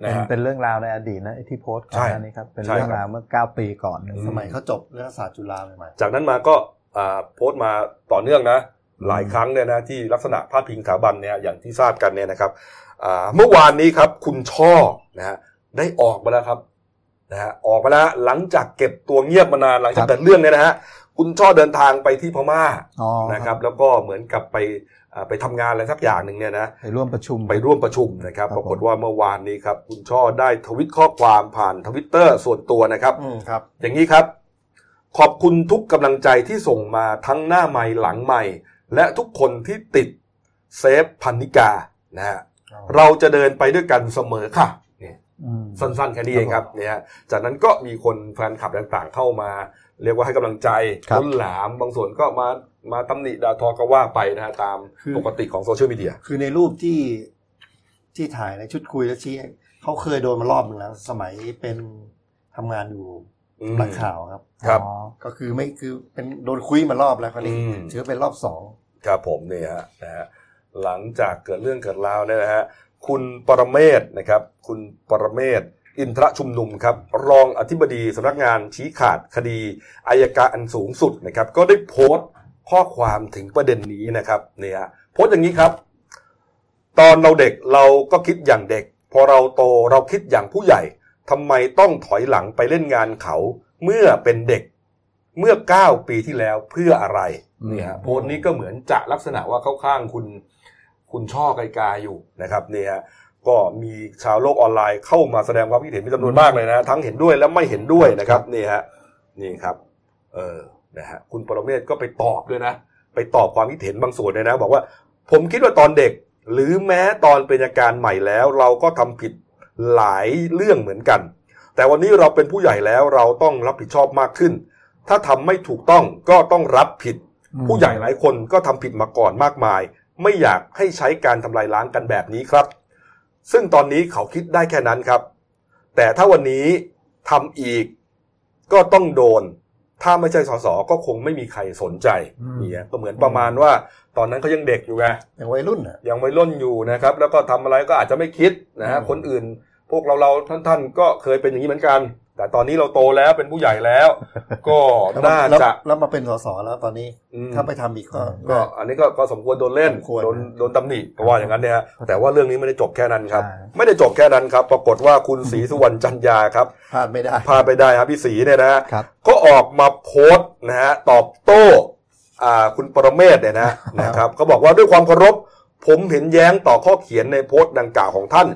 [SPEAKER 1] นะ
[SPEAKER 2] เป็น
[SPEAKER 1] ฮะ
[SPEAKER 2] เป็นเรื่องราวในอดีตนะไอ้ที่โพสต์ก่อน
[SPEAKER 1] ใช่
[SPEAKER 2] หน้านี้ครับเป็น
[SPEAKER 1] ใช่
[SPEAKER 2] เรื่อง
[SPEAKER 1] ครับ
[SPEAKER 2] ราวเมื่อเก้าปีก่อน
[SPEAKER 1] อืม
[SPEAKER 4] สมัยเขาจบเรื่องศาสตร์จุฬาใหม่
[SPEAKER 1] จากนั้นมาก็อ่าโพสต์มาต่อเนื่องนะหลายครั้งเนี่ยนะที่ลักษณะพาดพิงสถาบันเนี่ยอย่างที่ทราบกันเนี่ยนะครับอ่า เมื่อวานนี้ครับคุณช่อนะฮะได้ออกมาแล้วครับนะฮะออกมาแล้วหลังจากเก็บตัวเงียบมานานหลังจากเกิดเรื่องเนี่ยนะฮะคุณช่อเดินทางไปที่พม่า
[SPEAKER 2] อ๋อ
[SPEAKER 1] นะครับ แล้วก็เหมือนกับไปอ่าไปทำงานอะไรสักอย่างหนึ่งเนี่ยนะ
[SPEAKER 2] ไปร่วมประชุม
[SPEAKER 1] ไปร่วมประชุมนะครับ
[SPEAKER 2] ครับ
[SPEAKER 1] ปรากฏว่าเมื่อวานนี้ครับคุณช่อได้ทวิตข้อความผ่านทวิตเตอร์ส่วนตัวนะครับ
[SPEAKER 4] ๆอืมครับ
[SPEAKER 1] อย่างนี้ครับ ขอบคุณทุกกำลังใจที่ส่งมาทั้งหน้าไม้หลังไม้และทุกคนที่ติดเซฟพันนิกานะฮะ เราจะเดินไปด้วยกันเสมอค่ะนี่
[SPEAKER 2] อืม
[SPEAKER 1] สั้นๆแค่นี้เองครับเนี่ยฮะจากนั้นก็มีคนแฟนคลับต่างๆเข้ามา เรียกว่าให้กำลังใจ
[SPEAKER 2] ครับ
[SPEAKER 1] ล้นหลามบางส่วนก็มามาตำหนิด่าทอก็ว่าไปนะฮะตาม
[SPEAKER 4] คือ
[SPEAKER 1] ปกติของโซเชียลมีเดีย
[SPEAKER 4] คือในรูปที่ที่ถ่ายในชุดคุยแล้วชี้เขาเคยโดนมารอบหนึ่งแล้ว สมัยเป็นทำงานอยู่
[SPEAKER 1] อืม
[SPEAKER 4] นักข่าวครับ
[SPEAKER 1] ครับ
[SPEAKER 2] อ๋อ
[SPEAKER 4] ก็คือไม่คือเป็นโดนคุยมารอบแล้วคราวนี้
[SPEAKER 1] อืม
[SPEAKER 4] ถือว่าเป็นรอบสอง
[SPEAKER 1] ครับผมเนี่ยฮะนะฮะ หลังจากเกิดเรื่องเกิดราวเนี่ยนะฮะคุณปรเมศนะครับ คุณปรเมศอินทรชุมนุมครับรองอธิบดีสำนักงานชี้ขาดคดีอายการอันสูงสุดนะครับ ก็ได้โพสต์ข้อความถึงประเด็นนี้นะครับเนี่ยโพสต์อย่างนี้ครับ ตอนเราเด็กเราก็คิดอย่างเด็ก พอเราโตเราคิดอย่างผู้ใหญ่ทำไมต้องถอยหลังไปเล่นงานเขา เมื่อเป็นเด็กเมื่อ 9 ปีที่แล้วเพื่ออะไรเนี่ยฮะโพสต์นี้ก็เหมือนจะลักษณะว่าเข้าข้างคุณ คุณช่อไกลๆอยู่นะครับเนี่ยก็มีชาวโลกออนไลน์เข้ามาแสดงความคิดเห็นเป็นจำนวนมากเลยนะทั้งเห็นด้วยและไม่เห็นด้วยนะครับนี่ฮะนี่ครับเออนะฮะคุณปรเมศก็ไปตอบด้วยนะ ไปตอบความคิดเห็นบางส่วนเลยนะ บอกว่า ผมคิดว่าตอนเด็ก หรือแม้ตอนเป็นอาการใหม่แล้ว เราก็ทำผิดหลายเรื่องเหมือนกัน แต่วันนี้เราเป็นผู้ใหญ่แล้วเราต้องรับผิดชอบมากขึ้น ถ้าทำไม่ถูกต้องก็ต้องรับผิด ผู้ใหญ่หลายคนก็ทำผิดมาก่อนมากมาย ไม่อยากให้ใช้การทำลายล้างกันแบบนี้ครับ ซึ่งตอนนี้เขาคิดได้แค่นั้นครับ แต่ถ้าวันนี้ทำอีกก็ต้องโดน ถ้าไม่ใช่สสก็คงไม่มีใครสนใจ
[SPEAKER 2] อืม
[SPEAKER 1] เนี่ยก็เหมือนประมาณว่า ตอนนั้นเขายังเด็กอยู่ไง
[SPEAKER 4] อย่างวัยรุ่นอะ
[SPEAKER 1] ยังวัยรุ่นอยู่นะครับ แล้วก็ทำอะไรก็อาจจะไม่คิดนะฮะ
[SPEAKER 4] อืม
[SPEAKER 1] คนอื่น พวกเราเราท่านท่านๆ ก็เคยเป็นอย่างนี้เหมือนกัน แต่ตอนนี้เราโตแล้วเป็นผู้ใหญ่แล้ว ก็
[SPEAKER 4] แล้ว
[SPEAKER 1] น่า
[SPEAKER 4] แล้ว
[SPEAKER 1] จะ
[SPEAKER 4] แล้วมาเป็นสสแล้วตอนนี้
[SPEAKER 1] อืม
[SPEAKER 4] ถ้าไปทำอีกก็
[SPEAKER 1] ก็อันนี้ก็ก็สมควรโดนเล่น
[SPEAKER 4] สมควร
[SPEAKER 1] โดนโดนตำหนิเพราะว่าอย่างนั้นเนี่ยฮะแต่ว่าเรื่องนี้ไม่ได้จบแค่นั้นครับ
[SPEAKER 2] ใช่
[SPEAKER 1] ไม่ได้จบแค่นั้นครับ ปรากฏว่าคุณศรีสุวรรณจันยาครับ
[SPEAKER 4] พลาดไม่ได้
[SPEAKER 1] พาไปได้ครับพี่ศรีเนี่ยนะฮะ
[SPEAKER 2] ครับ
[SPEAKER 1] ก็ออกมาโพสต์นะฮะตอบโต้อ่าคุณปรเมศเนี่ยนะนะครับเขาบอกว่าด้วยความเคารพ ผมเห็นแย้งต่อข้อเขียนในโพสต์ดังกล่าวของท่าน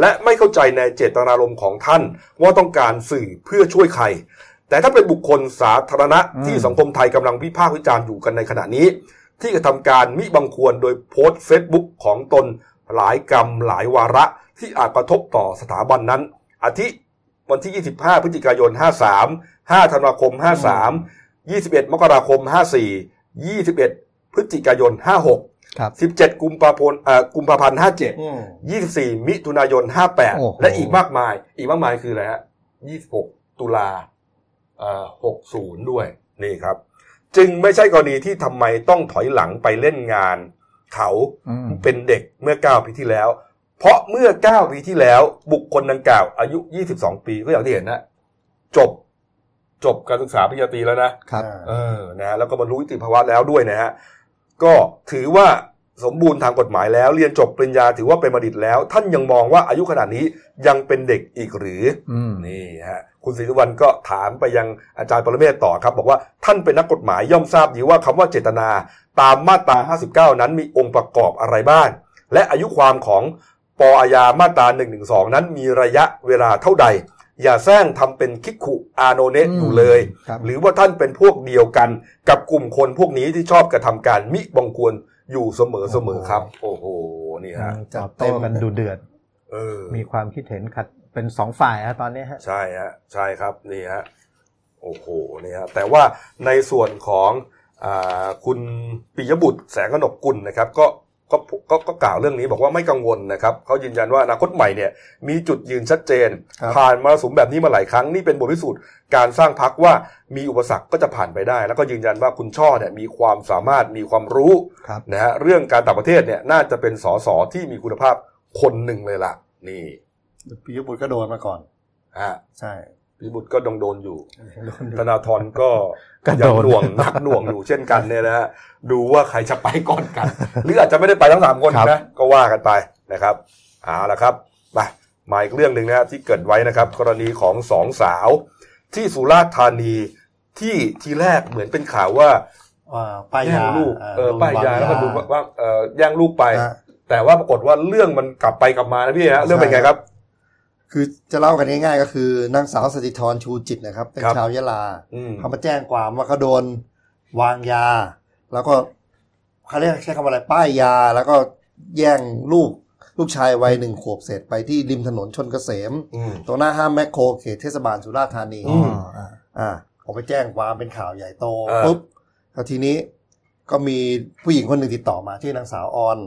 [SPEAKER 1] และไม่เข้าใจในเจตนารมณ์ของท่าน ว่าต้องการสื่อเพื่อช่วยใคร แต่ถ้าเป็นบุคคลสาธารณะ
[SPEAKER 2] อืม
[SPEAKER 1] ที่สังคมไทยกำลังวิพากษ์วิจารณ์อยู่กันในขณะนี้ ที่กระทำการมิบังควรโดยโพสต์เฟซบุ๊กของตนหลายกรรมหลายวาระที่อาจกระทบต่อสถาบันนั้นอาทิวันที่ 25 พฤศจิกายน 53 5 ธันวาคม 53 21 มกราคม 54 21 พฤศจิกายน 56
[SPEAKER 2] ครับ
[SPEAKER 1] 17 กุมภาพันธ์เอ่อกุมภาพันธ์57
[SPEAKER 4] อืม
[SPEAKER 1] 24มิถุนายน
[SPEAKER 2] โอ้โห
[SPEAKER 1] 58และอีกมากมาย อีกมากมายคืออะไรฮะ26ตุลาเอ่อ60ด้วยนี่ครับ จึงไม่ใช่กรณีที่ทำไมต้องถอยหลังไปเล่นงาน เขา
[SPEAKER 2] อืม
[SPEAKER 1] เป็นเด็กเมื่อ9ปีที่แล้ว เพราะเมื่อ9ปีที่แล้ว บุคคลดังกล่าว อายุ22ปีก็อย่างที่เห็นนะจบจบการศึกษาปริญญาตรีแล้วนะ
[SPEAKER 2] ครับ
[SPEAKER 1] เออนะฮะแล้วก็บรรลุนิติภาวะแล้วด้วยนะฮะ ก็ถือว่าสมบูรณ์ทางกฎหมายแล้ว เรียนจบปริญญาถือว่าเป็นบัณฑิตแล้ว ท่านยังมองว่าอายุขนาดนี้ยังเป็นเด็กอีกหรือ
[SPEAKER 2] อืม
[SPEAKER 1] นี่ฮะคุณศรีสุวรรณก็ถามไปยังอาจารย์ปรเมศต่อครับ บอกว่าท่านเป็นนักกฎหมายย่อมทราบดีว่าคำว่าเจตนา ตามมาตรา 59 นั้นมีองค์ประกอบอะไรบ้าง และอายุความของปออาญามาตรา112นั้นมีระยะเวลาเท่าใด อย่าแซงทำเป็นคิกขุอาโนเนะ
[SPEAKER 2] อืม
[SPEAKER 1] อยู่เลย
[SPEAKER 2] ครับ
[SPEAKER 1] หรือว่าท่านเป็นพวกเดียวกันกับกลุ่มคนพวกนี้ที่ชอบกระทำการมิบังควรอยู่เสมอเสมอครับ โอ้โหนี่ฮะ
[SPEAKER 2] ตอบโต้กันดูเดือด
[SPEAKER 1] เออ
[SPEAKER 2] มีความคิดเห็นขัดเป็นสองฝ่ายฮะตอนนี้ฮะ
[SPEAKER 1] ใช่ฮะใช่ครับนี่ฮะโอ้โหนี่ฮะแต่ว่าในส่วนของอาคุณปิยบุตรแสงกนกกุลนะครับ ก็ ก็ก็ก็กล่าวเรื่องนี้บอกว่าไม่กังวลนะครับเขายืนยันว่าอนาคตใหม่เนี่ยมีจุดยืนชัดเจน
[SPEAKER 4] ครับ
[SPEAKER 1] ผ่านมรสุมแบบนี้มาหลายครั้งนี่เป็นบทพิสูจน์การสร้างพักว่ามีอุปสรรคก็จะผ่านไปได้ แล้วก็ยืนยันว่าคุณช่อเนี่ยมีความสามารถมีความรู้
[SPEAKER 2] ครับ
[SPEAKER 1] นะฮะเรื่องการต่างประเทศเนี่ยน่าจะเป็นสสที่มีคุณภาพคนหนึ่งเลยล่ะ นี่
[SPEAKER 4] ปิยบุตรก็โดนมาก่อน
[SPEAKER 1] ฮะ
[SPEAKER 4] ใช่
[SPEAKER 1] พี่บุตรก็ดงโดนอยู่
[SPEAKER 4] โดนอยู่
[SPEAKER 1] ธนาธรก็
[SPEAKER 2] ก็
[SPEAKER 1] ยั
[SPEAKER 2] โด
[SPEAKER 1] ง
[SPEAKER 2] น
[SPEAKER 1] หน่วงหนักหน่วงอยู่เช่นกันเนี่ยนะฮะดูว่าใครจะไปก่อนกัน หรืออาจจะไม่ได้ไปทั้งสามคน
[SPEAKER 2] ครับ
[SPEAKER 1] นะก็ว่ากันไปนะครับเอาละครับมามาอีกเรื่องหนึ่งนะฮะที่เกิดไว้นะครับ กรณีของสองสาว ที่สุราษฎร์ธานีที่ทีแรกเหมือนเป็นข่าวว่า
[SPEAKER 4] อ่าป้าย
[SPEAKER 1] แย่
[SPEAKER 4] ยาง
[SPEAKER 1] ลูก
[SPEAKER 4] อ่
[SPEAKER 1] เออป้ายยาแล้วก็ดูว่าว่าเออแย่งลูกไป
[SPEAKER 4] ฮะ
[SPEAKER 1] แต่ว่าปรากฏว่าเรื่องมันกลับไปกลับมานะพี่ฮะเรื่องเป็นไงครับ
[SPEAKER 4] คือจะเล่ากันง่ายๆก็คือนางสาวสติธรชูจิตนะครับ เป็น
[SPEAKER 1] ครับ
[SPEAKER 4] ชาวยะลา
[SPEAKER 1] อืม
[SPEAKER 4] เขามาแจ้งความว่าเขาโดนวางยา แล้วก็เขาเรียกใช้คำว่าอะไรป้ายยา แล้วก็แย่งลูกลูกชายวัยหนึ่งขวบเศษไปที่ริมถนนชนเกษม
[SPEAKER 1] อืม
[SPEAKER 4] ตรงหน้าห้างแมคโครเขตเทศบาลสุราษฎร์ธานี
[SPEAKER 1] อืม
[SPEAKER 2] อ่า
[SPEAKER 4] อ่าออกไปแจ้งความเป็นข่าวใหญ่โต
[SPEAKER 1] เออ
[SPEAKER 4] ปุ๊บแล้วทีนี้ก็มีผู้หญิงคนหนึ่งติดต่อมาที่อนางสาวออน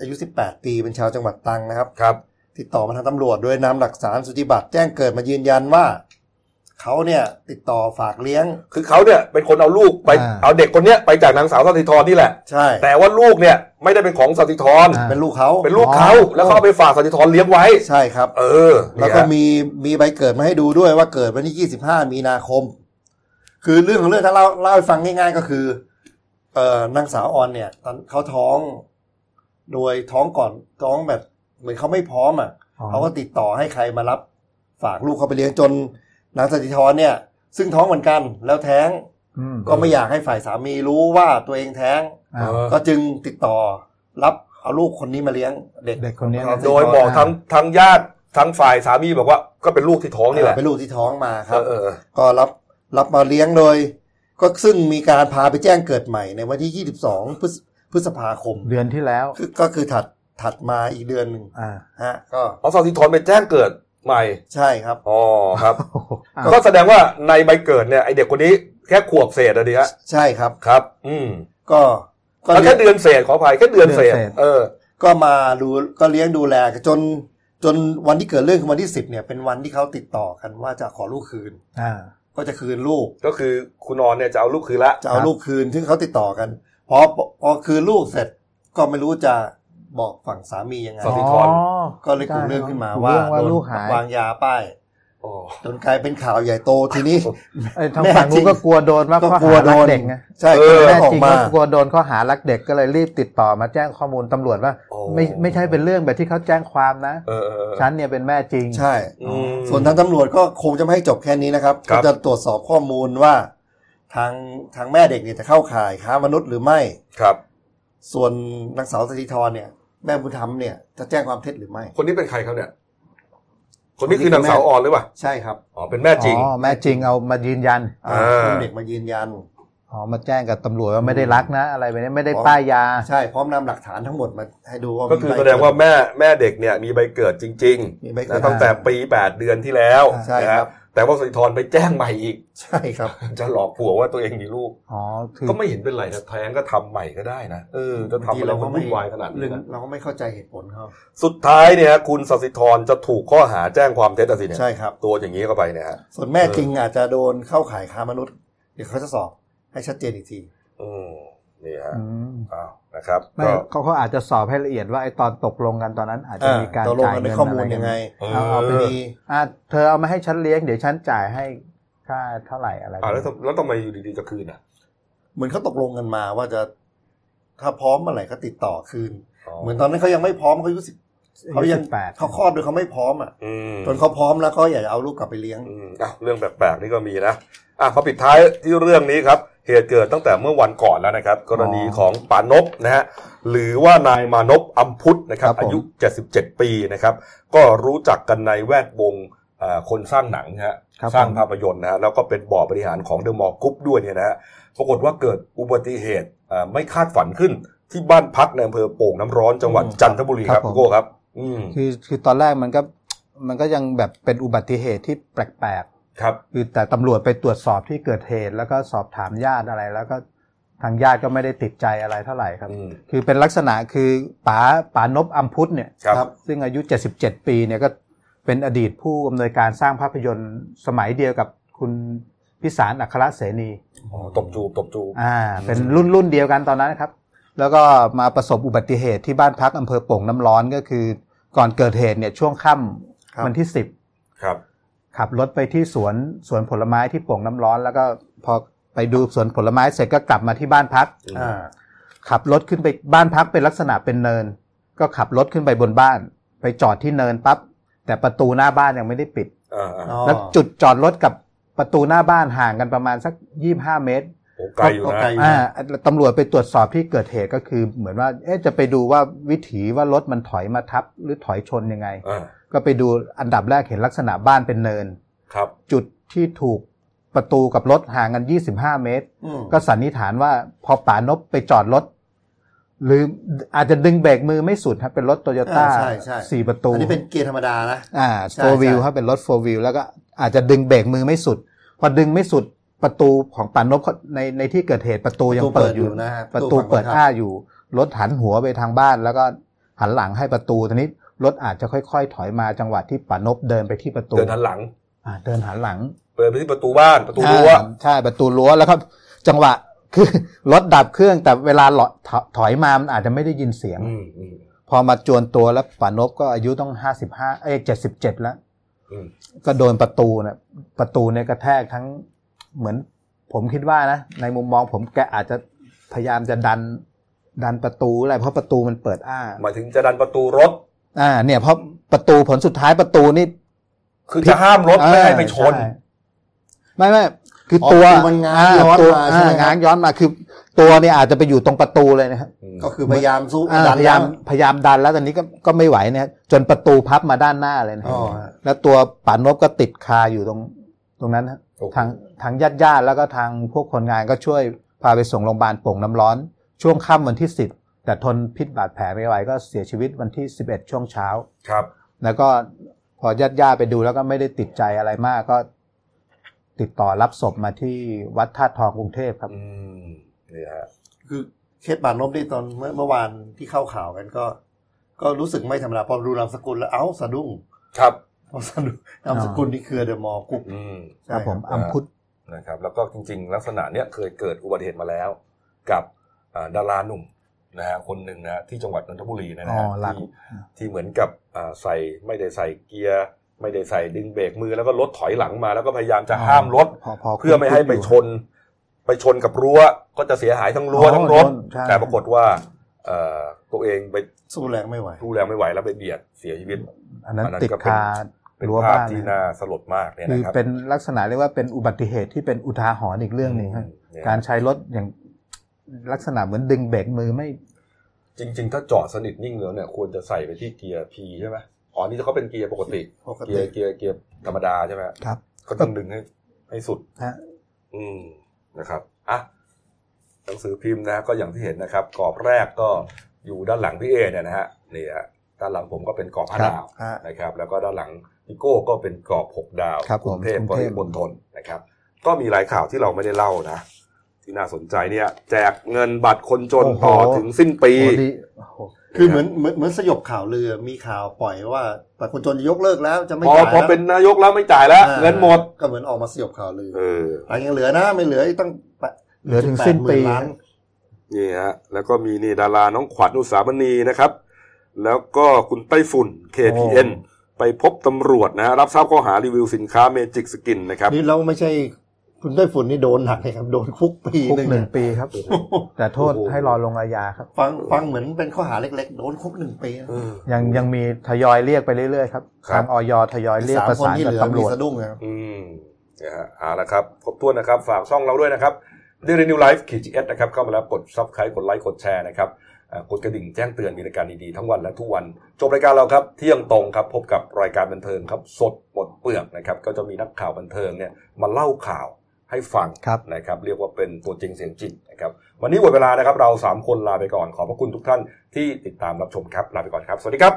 [SPEAKER 4] อายุ 18 ปีเป็นชาวจังหวัดตรังนะครับ
[SPEAKER 1] ครับ
[SPEAKER 4] ติดต่อมาทางตำรวจโดยนำหลักฐานสุติบัตรแจ้งเกิดมายืนยันว่าเขาเนี่ยติดต่อฝากเลี้ยง
[SPEAKER 1] คือเขาเนี่ยเป็นคนเอาลูกไป
[SPEAKER 2] อ่า
[SPEAKER 1] เอาเด็กคนเนี้ยไปจากนางสาวสติธรนี่แหละ
[SPEAKER 4] ใช่
[SPEAKER 1] แต่ว่าลูกเนี่ยไม่ได้เป็นของสติธร
[SPEAKER 2] อ่า
[SPEAKER 4] เป็นลูกเขา
[SPEAKER 1] เป็นลูกเขา
[SPEAKER 2] อ๋อ
[SPEAKER 1] แล้วเขาเอาไปฝากสติธรเลี้ยงไว้
[SPEAKER 4] ใช่ครับ
[SPEAKER 1] เออ
[SPEAKER 4] แล้วก็มีมีใบเกิดมาให้ดูด้วยว่าเกิดวันที่ 25 มีนาคม คือเรื่องของเรื่องถ้าเล่าเล่าให้ฟังง่ายๆก็คือ เอ่อนางสาวออนเนี่ย ตอนเขาท้อง โดยท้องก่อนท้องแบบ เหมือนเขาไม่พร้อมอะ
[SPEAKER 2] อ๋อ
[SPEAKER 4] เขาก็ติดต่อให้ใครมารับ ฝากลูกเขาไปเลี้ยงจนนางสติธรเนี่ย ซึ่งท้องเหมือนกันแล้วแท้ง
[SPEAKER 2] อืม
[SPEAKER 4] ก็ไม่อยากให้ฝ่ายสามีรู้ว่าตัวเองแท้ง
[SPEAKER 2] อ่า
[SPEAKER 1] เออ
[SPEAKER 4] ก็จึงติดต่อรับเอาลูกคนนี้มาเลี้ยงเด็ก
[SPEAKER 2] เด็กคนนี้
[SPEAKER 4] ครับ
[SPEAKER 1] โดยบอกทั้งทั้งญาติทั้งฝ่ายสามีบอกว่าก็เป็นลูกที่ท้องนี่แหละ
[SPEAKER 4] เป็นลูกที่ท้องมาค
[SPEAKER 1] เอ
[SPEAKER 4] รับ
[SPEAKER 1] อเออเออ
[SPEAKER 4] ก็รับรับมาเลี้ยงโดยก็ซึ่งมีการพาไปแจ้งเกิดใหม่ในวันที่ 22 พฤษพฤษภาคม
[SPEAKER 2] เดือนที่แล้ว
[SPEAKER 4] คือก็คือถัด ถัดมาอีกเดือนหนึ่ง
[SPEAKER 2] อ่า
[SPEAKER 4] ฮะก็
[SPEAKER 1] เอาสติธรไปแจ้งเกิดใหม่
[SPEAKER 4] ใช่ครับ
[SPEAKER 1] อ๋อครับ
[SPEAKER 2] โอ้โหอ่า
[SPEAKER 1] ก็แสดงว่าในใบเกิดเนี่ยไอเด็กคนนี้แค่ขวบเศษอะดีฮะ
[SPEAKER 4] ใช่ครับ
[SPEAKER 1] ครับ อืม
[SPEAKER 4] ก็ก็
[SPEAKER 1] แล้ว
[SPEAKER 4] เลี้
[SPEAKER 1] แค่
[SPEAKER 4] ยง
[SPEAKER 1] เดือนเศษขออภัยแค่เดือนเศษ
[SPEAKER 2] เดือนเศษ
[SPEAKER 1] เออ
[SPEAKER 4] ก็มาดูก็เลี้ยงดูแลกันจนจนวันที่เกิดเรื่องคือวันที่10เนี่ยเป็นวันที่เขาติดต่อกันว่าจะขอลูกคืน
[SPEAKER 2] อ่า
[SPEAKER 4] ก็จะคืนลูก
[SPEAKER 1] ก็คือคุณนอนเนี่ยจะเอาลูกคืนละ
[SPEAKER 4] จะเอาลูกคืนซึ่งเขาติดต่อกันพอพอคืนลูกเสร็จก็ไม่รู้จะ บอกฝั่งสามียังไง
[SPEAKER 1] สติธร
[SPEAKER 4] ก็เลยกุเรื่องขึ้นมา
[SPEAKER 2] กุ
[SPEAKER 4] ว่า
[SPEAKER 2] เรื่องว่า
[SPEAKER 4] โดน
[SPEAKER 2] ลูกหาย
[SPEAKER 4] วางยาป้าย
[SPEAKER 1] โอ้
[SPEAKER 4] จนกลายเป็นข่าวใหญ่โตทีนี้
[SPEAKER 2] ไอ้ทาง
[SPEAKER 4] แม่
[SPEAKER 2] ฝั่ง
[SPEAKER 4] จริ
[SPEAKER 2] นู้
[SPEAKER 4] ง
[SPEAKER 2] นก็กลัวโดนว่า
[SPEAKER 4] ก็
[SPEAKER 2] ข้อก
[SPEAKER 4] ลัว
[SPEAKER 2] หา
[SPEAKER 4] โด
[SPEAKER 2] รัก
[SPEAKER 4] น
[SPEAKER 2] เด็กไง
[SPEAKER 4] ใช่
[SPEAKER 1] เอ
[SPEAKER 4] ก็
[SPEAKER 1] อ
[SPEAKER 4] เลย
[SPEAKER 2] แม่
[SPEAKER 4] ออ
[SPEAKER 2] จริ
[SPEAKER 4] ก
[SPEAKER 2] ง
[SPEAKER 4] มา
[SPEAKER 2] ก็กลัวโดนข้อหารักเด็กก็เลยรีบติดต่อมาแจ้งข้อมูลตำรวจว่า
[SPEAKER 1] โอ้
[SPEAKER 2] ไม่ไม่ใช่เป็นเรื่องแบบที่เขาแจ้งความนะ
[SPEAKER 1] เออเออเออ
[SPEAKER 2] ฉันเนี่ยเป็นแม่จริง
[SPEAKER 4] ใช่
[SPEAKER 1] อืม
[SPEAKER 4] ส่วนทางตำรวจก็คงจะไม่ให้จบแค่นี้นะครับ
[SPEAKER 1] ครั
[SPEAKER 4] ก็
[SPEAKER 1] บ
[SPEAKER 4] จะตรวจสอบข้อมูลว่าทางทางแม่เด็กเนี่ยจะเข้าข่ายค้ามนุษย์หรือไม่
[SPEAKER 1] ครับ
[SPEAKER 4] ส่วนนางสาวสติธรเนี่ย แม่บุญธรรมเนี่ยจะแจ้งความเท็จหรือไม่
[SPEAKER 1] คนนี้เป็นใครครับเนี่ย คนนี้คือนางสาวอ่อนหรือเปล่า
[SPEAKER 4] ใช่ครับ
[SPEAKER 1] อ๋อเป็นแม่จริง
[SPEAKER 2] อ๋อแม่จริงเอามายืนยัน
[SPEAKER 4] อ่า
[SPEAKER 1] อ่า
[SPEAKER 4] เป็นเด็กมายืนยัน
[SPEAKER 2] อ๋อมาแจ้งกับตำรวจว่าไม่ได้รักนะ อะไรแบบนี้ไม่ได้
[SPEAKER 4] อ๋อ
[SPEAKER 2] ป้ายยา
[SPEAKER 4] ใช่พร้อมนำหลักฐานทั้งหมดมาให้ดูว่า
[SPEAKER 1] ก็คือ
[SPEAKER 4] มีใบ
[SPEAKER 1] แสดงว่าแม่แม่เด็กเนี่ยมีใบเกิดจริง
[SPEAKER 4] มีใบ
[SPEAKER 1] ๆ
[SPEAKER 4] เกิด
[SPEAKER 1] นะตั้งแต่ปีแปดเดือนที่แล้ว
[SPEAKER 4] ใช่
[SPEAKER 1] นะ
[SPEAKER 4] ค
[SPEAKER 1] ค
[SPEAKER 4] รั
[SPEAKER 1] รับบ แต่ว่าสติธรไปแจ้งใหม่อีก
[SPEAKER 4] ใช่ครับ
[SPEAKER 1] จะหลอกผัวว่าตัวเองมีลูก
[SPEAKER 2] อ๋อคือ
[SPEAKER 1] ก็ไม่เห็นเป็นไรนะแท้งก็ทำใหม่ก็ได้นะเออจะทำอะไรมันวุ่นวายขนาดนี้นะ
[SPEAKER 4] เราก็ไม่เข้าใจเหตุผลเขา
[SPEAKER 1] สุดท้ายเนี่ยคุณสสิธรจะถูกข้อหาแจ้งความเท็จอะสิเนี่ย
[SPEAKER 4] ใช่ครับ
[SPEAKER 1] ตัวอย่างนี้เข้าไปเนี่ยฮะ
[SPEAKER 4] ส่วนแม่
[SPEAKER 1] เออ
[SPEAKER 4] จริงอาจจะโดนเข้าข่ายค้ามนุษย์เดี๋ยวเขาจะสอบให้ชัดเจนอีกที
[SPEAKER 1] อืม นี่ฮะ
[SPEAKER 2] อืม
[SPEAKER 1] อ้าวนะครับ
[SPEAKER 2] ไม่
[SPEAKER 1] ก็
[SPEAKER 2] เขาเขาอาจจะสอบให้ละเอียดว่าไอ้ตอนตกลงกันตอนนั้นอาจจะ
[SPEAKER 4] อ่า
[SPEAKER 2] มีการ
[SPEAKER 4] ตกลง
[SPEAKER 2] จ่าย
[SPEAKER 4] กันใน
[SPEAKER 2] เงิน
[SPEAKER 4] ข้อมู
[SPEAKER 2] อะ
[SPEAKER 4] ล
[SPEAKER 2] ไรกั
[SPEAKER 4] ยั
[SPEAKER 2] น
[SPEAKER 4] งไง
[SPEAKER 2] เอาเอาไป
[SPEAKER 4] มี
[SPEAKER 2] ดีอ่าเธอเอามาให้ฉันเลี้ยงเดี๋ยวฉันจ่ายให้ค่าเท่าไหร่อะไร
[SPEAKER 1] อ่าแล้วทำแล้วทำไมอยู่ดีๆจะคืนอะ
[SPEAKER 4] เหมือนเขาตกลงกันมาว่าจะถ้าพร้อมเมื่อไหร่ก็ติดต่อคืน
[SPEAKER 1] อ๋อ
[SPEAKER 4] เหมือนตอนนั้นเขายังไม่พร้อมเขาอายุสิบเขายัง
[SPEAKER 2] แปด
[SPEAKER 4] เขาคลอดโดยเขาไม่พร้อมอะ
[SPEAKER 1] อืม
[SPEAKER 4] จนเขาพร้อมแล้วเขาอยากจะเอาลูกกลับไปเลี้ยง
[SPEAKER 1] อืมอะเรื่องแปลกๆนี่ก็มีนะอะพอปิดท้ายที่เรื่องนี้ครับ เหตุเกิดตั้งแต่เมื่อวันก่อนแล้วนะครับ กรณีของปานพนะฮะหรือว่านายมานพอัมพุทธนะครับ
[SPEAKER 2] ครับผม
[SPEAKER 1] อายุ 77 ปีนะครับ ก็รู้จักกันในแวดวงอ่าคนสร้างหนังนะฮะ
[SPEAKER 2] ครับ
[SPEAKER 1] สร้าง
[SPEAKER 2] ผม
[SPEAKER 1] ภาพยนตร์นะฮะแล้วก็เป็นบอร์ดบริหารของเดอะมอลล์กรุ๊ปด้วยเนี่ยนะฮะปรากฏว่าเกิดอุบัติเหตุอ่าไม่คาดฝันขึ้นที่บ้านพักในอำเภอโป่งน้ำร้อนจังหวัด
[SPEAKER 4] อืม
[SPEAKER 1] จันทบุรีครับ
[SPEAKER 2] ครับผม
[SPEAKER 1] พี่โก้ครับอืม
[SPEAKER 2] คือคือตอนแรกมันก็มันก็ยังแบบเป็นอุบัติเหตุที่แปลก
[SPEAKER 1] ครับ
[SPEAKER 2] ๆคือแต่ตำรวจไปตรวจสอบที่เกิดเหตุ แล้วก็สอบถามญาติอะไร แล้วก็ทางญาติก็ไม่ได้ติดใจอะไรเท่าไหร่ครับ
[SPEAKER 1] อืม
[SPEAKER 2] คือเป็นลักษณะคือป๋าป๋านพอัมพุทธเนี่ย
[SPEAKER 1] ครับ
[SPEAKER 2] ซึ่งอายุ 77 ปีเนี่ยก็เป็นอดีตผู้อำนวยการสร้างภาพยนตร์สมัยเดียวกับคุณพิสารอัครเสนี
[SPEAKER 1] อ๋อตบจูบตบจูบ
[SPEAKER 2] อ่า เป็นรุ่นรุ่นเดียวกันตอนนั้นนะครับ แล้วก็มาประสบอุบัติเหตุที่บ้านพักอำเภอโป่งน้ำร้อนก็คือ ก่อนเกิดเหตุเนี่ยช่วงค่
[SPEAKER 4] ครับ
[SPEAKER 2] วันที่สิบ
[SPEAKER 1] ครับ
[SPEAKER 2] ขับรถไปที่สวนสวนผลไม้ที่โป่งน้ำร้อน แล้วก็พอไปดูสวนผลไม้เสร็จก็กลับมาที่บ้านพัก
[SPEAKER 4] อ่า
[SPEAKER 2] ขับรถขึ้นไปบ้านพักเป็นลักษณะเป็นเนิน ก็ขับรถขึ้นไปบนบ้าน ไปจอดที่เนินปั๊บแต่ประตูหน้าบ้านยังไม่ได้ปิด
[SPEAKER 1] อ่าอ่า
[SPEAKER 4] อ๋อ
[SPEAKER 2] แล้วจุดจอดรถกับประตูหน้าบ้านห่างกันประมาณสักยี่ห้าเมตร
[SPEAKER 1] โอ้ไกลอยู่
[SPEAKER 4] ก็
[SPEAKER 1] นะ
[SPEAKER 4] ไกล
[SPEAKER 2] อ่าตำรวจไปตรวจสอบที่เกิดเหตุก็คือเหมือนว่า เอ๊ะจะไปดูว่าวิถีว่ารถมันถอยมาทับหรือถอยชนยังไง
[SPEAKER 1] อ่า
[SPEAKER 2] ก็ไปดูอันดับแรกเห็นลักษณะบ้านเป็นเนิน
[SPEAKER 1] ครับ
[SPEAKER 2] จุดที่ถูกประตูกับรถห่างกัน 25 เมตร
[SPEAKER 4] อืม
[SPEAKER 2] ก็สันนิษฐานว่าพอป่านบไปจอดรถ หรืออาจจะดึงเบรกมือไม่สุดครับเป็นรถโตโยต้า
[SPEAKER 4] อ่าใช่ใช่
[SPEAKER 2] สี่ประตู
[SPEAKER 4] อันนี้เป็นเกียร์ธรรมดานะ
[SPEAKER 2] อ่า
[SPEAKER 4] ใช่
[SPEAKER 2] โฟวิล
[SPEAKER 4] ใช่
[SPEAKER 2] ครับเป็นรถโฟวิลแล้วก็อาจจะดึงเบรกมือไม่สุด พอดึงไม่สุดประตูของป่านบเขาในในที่เกิดเหตุประตูยังเปิดอยู่
[SPEAKER 4] นะฮะ
[SPEAKER 2] ประตูเปิดอ้าอยู่ รถหันหัวไปทางบ้าน แล้วก็หันหลังให้ประตูทีนี้ รถอาจจะค่อยๆ ถอยมาจังหวะที่ป่านบเดินไปที่ประตู
[SPEAKER 1] เดินทันหลัง
[SPEAKER 2] อ่า เดินหันหลัง
[SPEAKER 1] เปิดไปที่ประตูบ้านประตูรั้ว
[SPEAKER 2] อ่าใช่ประตูรั้วแล้วครับ จังหวะคือรถดับเครื่องแต่เวลาหลอถถอยมามันอาจจะไม่ได้ยินเสียง
[SPEAKER 1] อืมอืม
[SPEAKER 2] พอมาจวนตัวแล้วป่านบก็อายุต้องห้าสิบห้าเอ้เจ็ดสิบเจ็ดแล้ว
[SPEAKER 1] อืม
[SPEAKER 2] ก็โดนประตูนะประตูเนี่ยกระแทกทั้งเหมือนผมคิดว่านะในมุมมองผมแกอาจจะพยายามจะดันดันประตูอะไรเพราะประตูมันเปิดอ้า
[SPEAKER 1] หมายถึงจะดันประตูรถ
[SPEAKER 2] อ่า เนี่ยเพราะประตูผลสุดท้ายประตูนี่
[SPEAKER 1] คือจะห้ามรถไม่ให้ไปชน
[SPEAKER 2] ใไม่ไม่คือ
[SPEAKER 4] อ๋อ
[SPEAKER 2] ตัว
[SPEAKER 4] ประตูมันง้างย้อน
[SPEAKER 2] ตัว
[SPEAKER 4] มาใช่ไหมครับ
[SPEAKER 2] ง้างย้อนมาคือ ตัวเนี่ยอาจจะไปอยู่ตรงประตูเลยนะครับ
[SPEAKER 4] ก็คือพยายามสู้
[SPEAKER 2] อ่า
[SPEAKER 4] ดัน
[SPEAKER 2] พยายาม
[SPEAKER 4] แล้ว
[SPEAKER 2] พยายามดันแล้วตอนนี้ก็ก็ไม่ไหวเนี่ยจนประตูพับมาด้านหน้าเลยนะ
[SPEAKER 4] อ๋อ
[SPEAKER 2] แล้วตัวป่านบก็ติดคาอยู่ตรงตรงนั้นนะ
[SPEAKER 1] โอ้โห
[SPEAKER 2] ทางทางญาติญาติๆแล้วก็ทางพวกคนงานก็ช่วยพาไปส่งโรงพยาบาลโป่งน้ำร้อน ช่วงค่ำวันที่สิบ แต่ทนพิษบาดแผลไม่ไหวก็เสียชีวิตวันที่สิบเอ็ดช่วงเช้า
[SPEAKER 1] ครับ
[SPEAKER 2] แล้วก็พอญาติญาติๆไปดูแล้วก็ไม่ได้ติดใจอะไรมากก็ติดต่อรับศพมาที่วัดธาตุทองกรุงเทพครับ
[SPEAKER 1] อืมนี่ฮะ
[SPEAKER 4] คือเคสบานลบนี่ตอนเมื่อเมื่อวานที่เข้าข่าวกันก็ ก็รู้สึกไม่ธรรมดาพอดูนามสกุลแล้วเอ้าสะดุ้ง
[SPEAKER 1] ครับ
[SPEAKER 4] พอสะดุ้งนามสกุลนี่คือเดอะมอลกุ๊ก
[SPEAKER 1] อืม
[SPEAKER 4] ใช่
[SPEAKER 2] ครับผมอัมพุทธ
[SPEAKER 1] นะครับ แล้วก็จริง ๆ ลักษณะเนี้ยเคยเกิดอุบัติเหตุมาแล้ว กับอ่าดาราหนุ่ม นะฮะคนหนึ่งนะที่จังหวัดนนทบุรีนะ
[SPEAKER 2] อ๋
[SPEAKER 1] ฮะ
[SPEAKER 2] อหลัก
[SPEAKER 1] ที่ที่เหมือนกับอ่าใส่ไม่ได้ใส่เกียร์ไม่ได้ใส่ดึงเบรกมือแล้วก็รถถอยหลังมา แล้วก็พยายามจะห้ามรถ
[SPEAKER 2] พอพอ
[SPEAKER 1] เพื่อไม่ให้ไปชน ไปชนกับรั้วก็จะเสียหายทั้งรั้ว
[SPEAKER 2] อ๋อ
[SPEAKER 1] ทั้งรถ
[SPEAKER 2] ใช่
[SPEAKER 1] แต่ปรากฏว่าเอ่อตัวเองไป
[SPEAKER 4] สู้แรงไม่ไหว
[SPEAKER 1] ทูแรงไม่ไหวแล้วไปเบียดเสียชีวิต
[SPEAKER 2] อันนั้น
[SPEAKER 1] อันนั้น
[SPEAKER 2] ติด
[SPEAKER 1] ก็เป็น
[SPEAKER 2] คา
[SPEAKER 1] เป็น
[SPEAKER 2] รั้ว
[SPEAKER 1] ภาพ
[SPEAKER 2] บ้าน
[SPEAKER 1] ที่
[SPEAKER 2] นะ
[SPEAKER 1] น่าสลดมากเนี่ย
[SPEAKER 2] คือ
[SPEAKER 1] นะครับ
[SPEAKER 2] เป็นลักษณะเรียกว่าเป็นอุบัติเหตุที่เป็นอุทาหรณ์อีกเรื่องหนึ่งครับ
[SPEAKER 1] เนี่ย
[SPEAKER 2] การใช้รถอย่าง ลักษณะเหมือนดึงเบรกมือไม่
[SPEAKER 1] จริง ๆ ถ้าจอดสนิทนิ่งแล้วเนี่ยควรจะใส่ไปที่เกียร์ P ใช่ไหมอ๋อนี่เขาเป็นเกียร์ปกติ
[SPEAKER 4] ปก
[SPEAKER 1] เกีย
[SPEAKER 4] ติ
[SPEAKER 1] ร์เกียร์เกียร์ธรรมดาใช่ไหม
[SPEAKER 2] ครับ
[SPEAKER 1] ก็ต้องดึงให้ให้สุด
[SPEAKER 2] ฮะ
[SPEAKER 1] อืมนะครับอะหนังสือพิมพ์นะก็อย่างที่เห็นนะครับกรอบแรกก็อยู่ด้านหลังพี่เอเนี่ยนะฮะนี่ฮะด้านหลังผมก็เป็นกรอบห้า
[SPEAKER 2] ครับ
[SPEAKER 1] ดาว
[SPEAKER 4] ฮะ
[SPEAKER 1] นะครับ แล้วก็ด้านหลังพี่โก้ก็เป็นกรอบหกดาว
[SPEAKER 2] ครับ
[SPEAKER 1] กรุงเทพ
[SPEAKER 2] ผม
[SPEAKER 1] ปริมณฑลนะครับ ก็มีหลายข่าวที่เราไม่ได้เล่านะ ที่น่าสนใจเนี่ย แจกเงินบัตรคนจน
[SPEAKER 2] โอ้โห
[SPEAKER 1] ต่อถึงสิ้นปี
[SPEAKER 2] โอ้ดีโอ้โห
[SPEAKER 4] คือเหมือนเหมือนเหมือนสยบข่าวลือมีข่าวปล่อยว่าแต่คนจนจะยกเลิกแล้วจะไม่
[SPEAKER 1] พอ
[SPEAKER 4] จ่าย
[SPEAKER 1] พอ
[SPEAKER 4] แล้ว
[SPEAKER 1] เป็นนายกแล้วไม่จ่ายแล้ว
[SPEAKER 4] อ่า
[SPEAKER 1] เงินหมด
[SPEAKER 4] ก็เหมือนออกมาสยบข่าวลือ
[SPEAKER 1] เออ
[SPEAKER 4] แต่ยังเหลือนะไม่เหลืออีกตั้งแปด
[SPEAKER 2] เหลือถึงสิ้นปี
[SPEAKER 4] แปดหมื่ล้าน
[SPEAKER 1] นี่ฮะแล้วก็มีนี่ดาราน้องขวัญอุสามณีนะครับ แล้วก็คุณไต้ฝุ่น KPN ไปพบตำรวจนะฮะรับทราบข้อหารีวิวสินค้าเมจิกสกินนะครับ
[SPEAKER 4] นี่เราไม่ใช่ คุณได้ฝุ่นนี่โดนหนักเลยครับ โดนคุกปี
[SPEAKER 2] คุก
[SPEAKER 4] หนึ่ง
[SPEAKER 2] หนึ่ง
[SPEAKER 4] เนี่ย
[SPEAKER 2] ปีครับ แต่โทษ
[SPEAKER 1] โอ้โห
[SPEAKER 2] ให้รอลงอาญาครับ
[SPEAKER 4] ฟังฟังเหมือนเป็นข้อหาเล็ก ๆ โดนคุกหนึ่งปีนะ
[SPEAKER 1] เออ
[SPEAKER 2] ยังยังมีทยอยเรียกไปเรื่อยๆครับ
[SPEAKER 1] ครับ
[SPEAKER 2] ทางออยทยอยเรียก
[SPEAKER 4] สาม
[SPEAKER 2] ประ
[SPEAKER 4] คน
[SPEAKER 2] สาน
[SPEAKER 4] ที่
[SPEAKER 2] กับ
[SPEAKER 4] เหลือ
[SPEAKER 2] ตำร
[SPEAKER 4] มี
[SPEAKER 2] วจ
[SPEAKER 4] สะดุ้งนะครับ
[SPEAKER 1] อืมนะฮะเอาละครับครบถ้วนนะครับ ฝากช่องเราด้วยนะครับเดลินิวไลฟ์ขีดจีเอสนะครับ เข้ามาแล้วกดซับสไครต์กดไลค์กดแชร์นะครับอ่ากดกระดิ่งแจ้งเตือนมีรายการดีๆทั้งวันและทุกวัน จบรายการเราครับ เที่ยงตรงครับ พบกับรายการบันเทิงครับ สดหมดเปลือกนะครับ ก็จะมีนักข่าวบันเทิงเนี่ยมาเล่าข่าว ให้ฟัง
[SPEAKER 2] ครับ
[SPEAKER 1] นะครับเรียกว่าเป็นตัวจริงเสียงจริงนะครับวันนี้หมดเวลานะครับเราสามคนลาไปก่อนขอบพระคุณทุกท่านที่ติดตามรับชมครับลาไปก่อนครับ สวัสดีครับ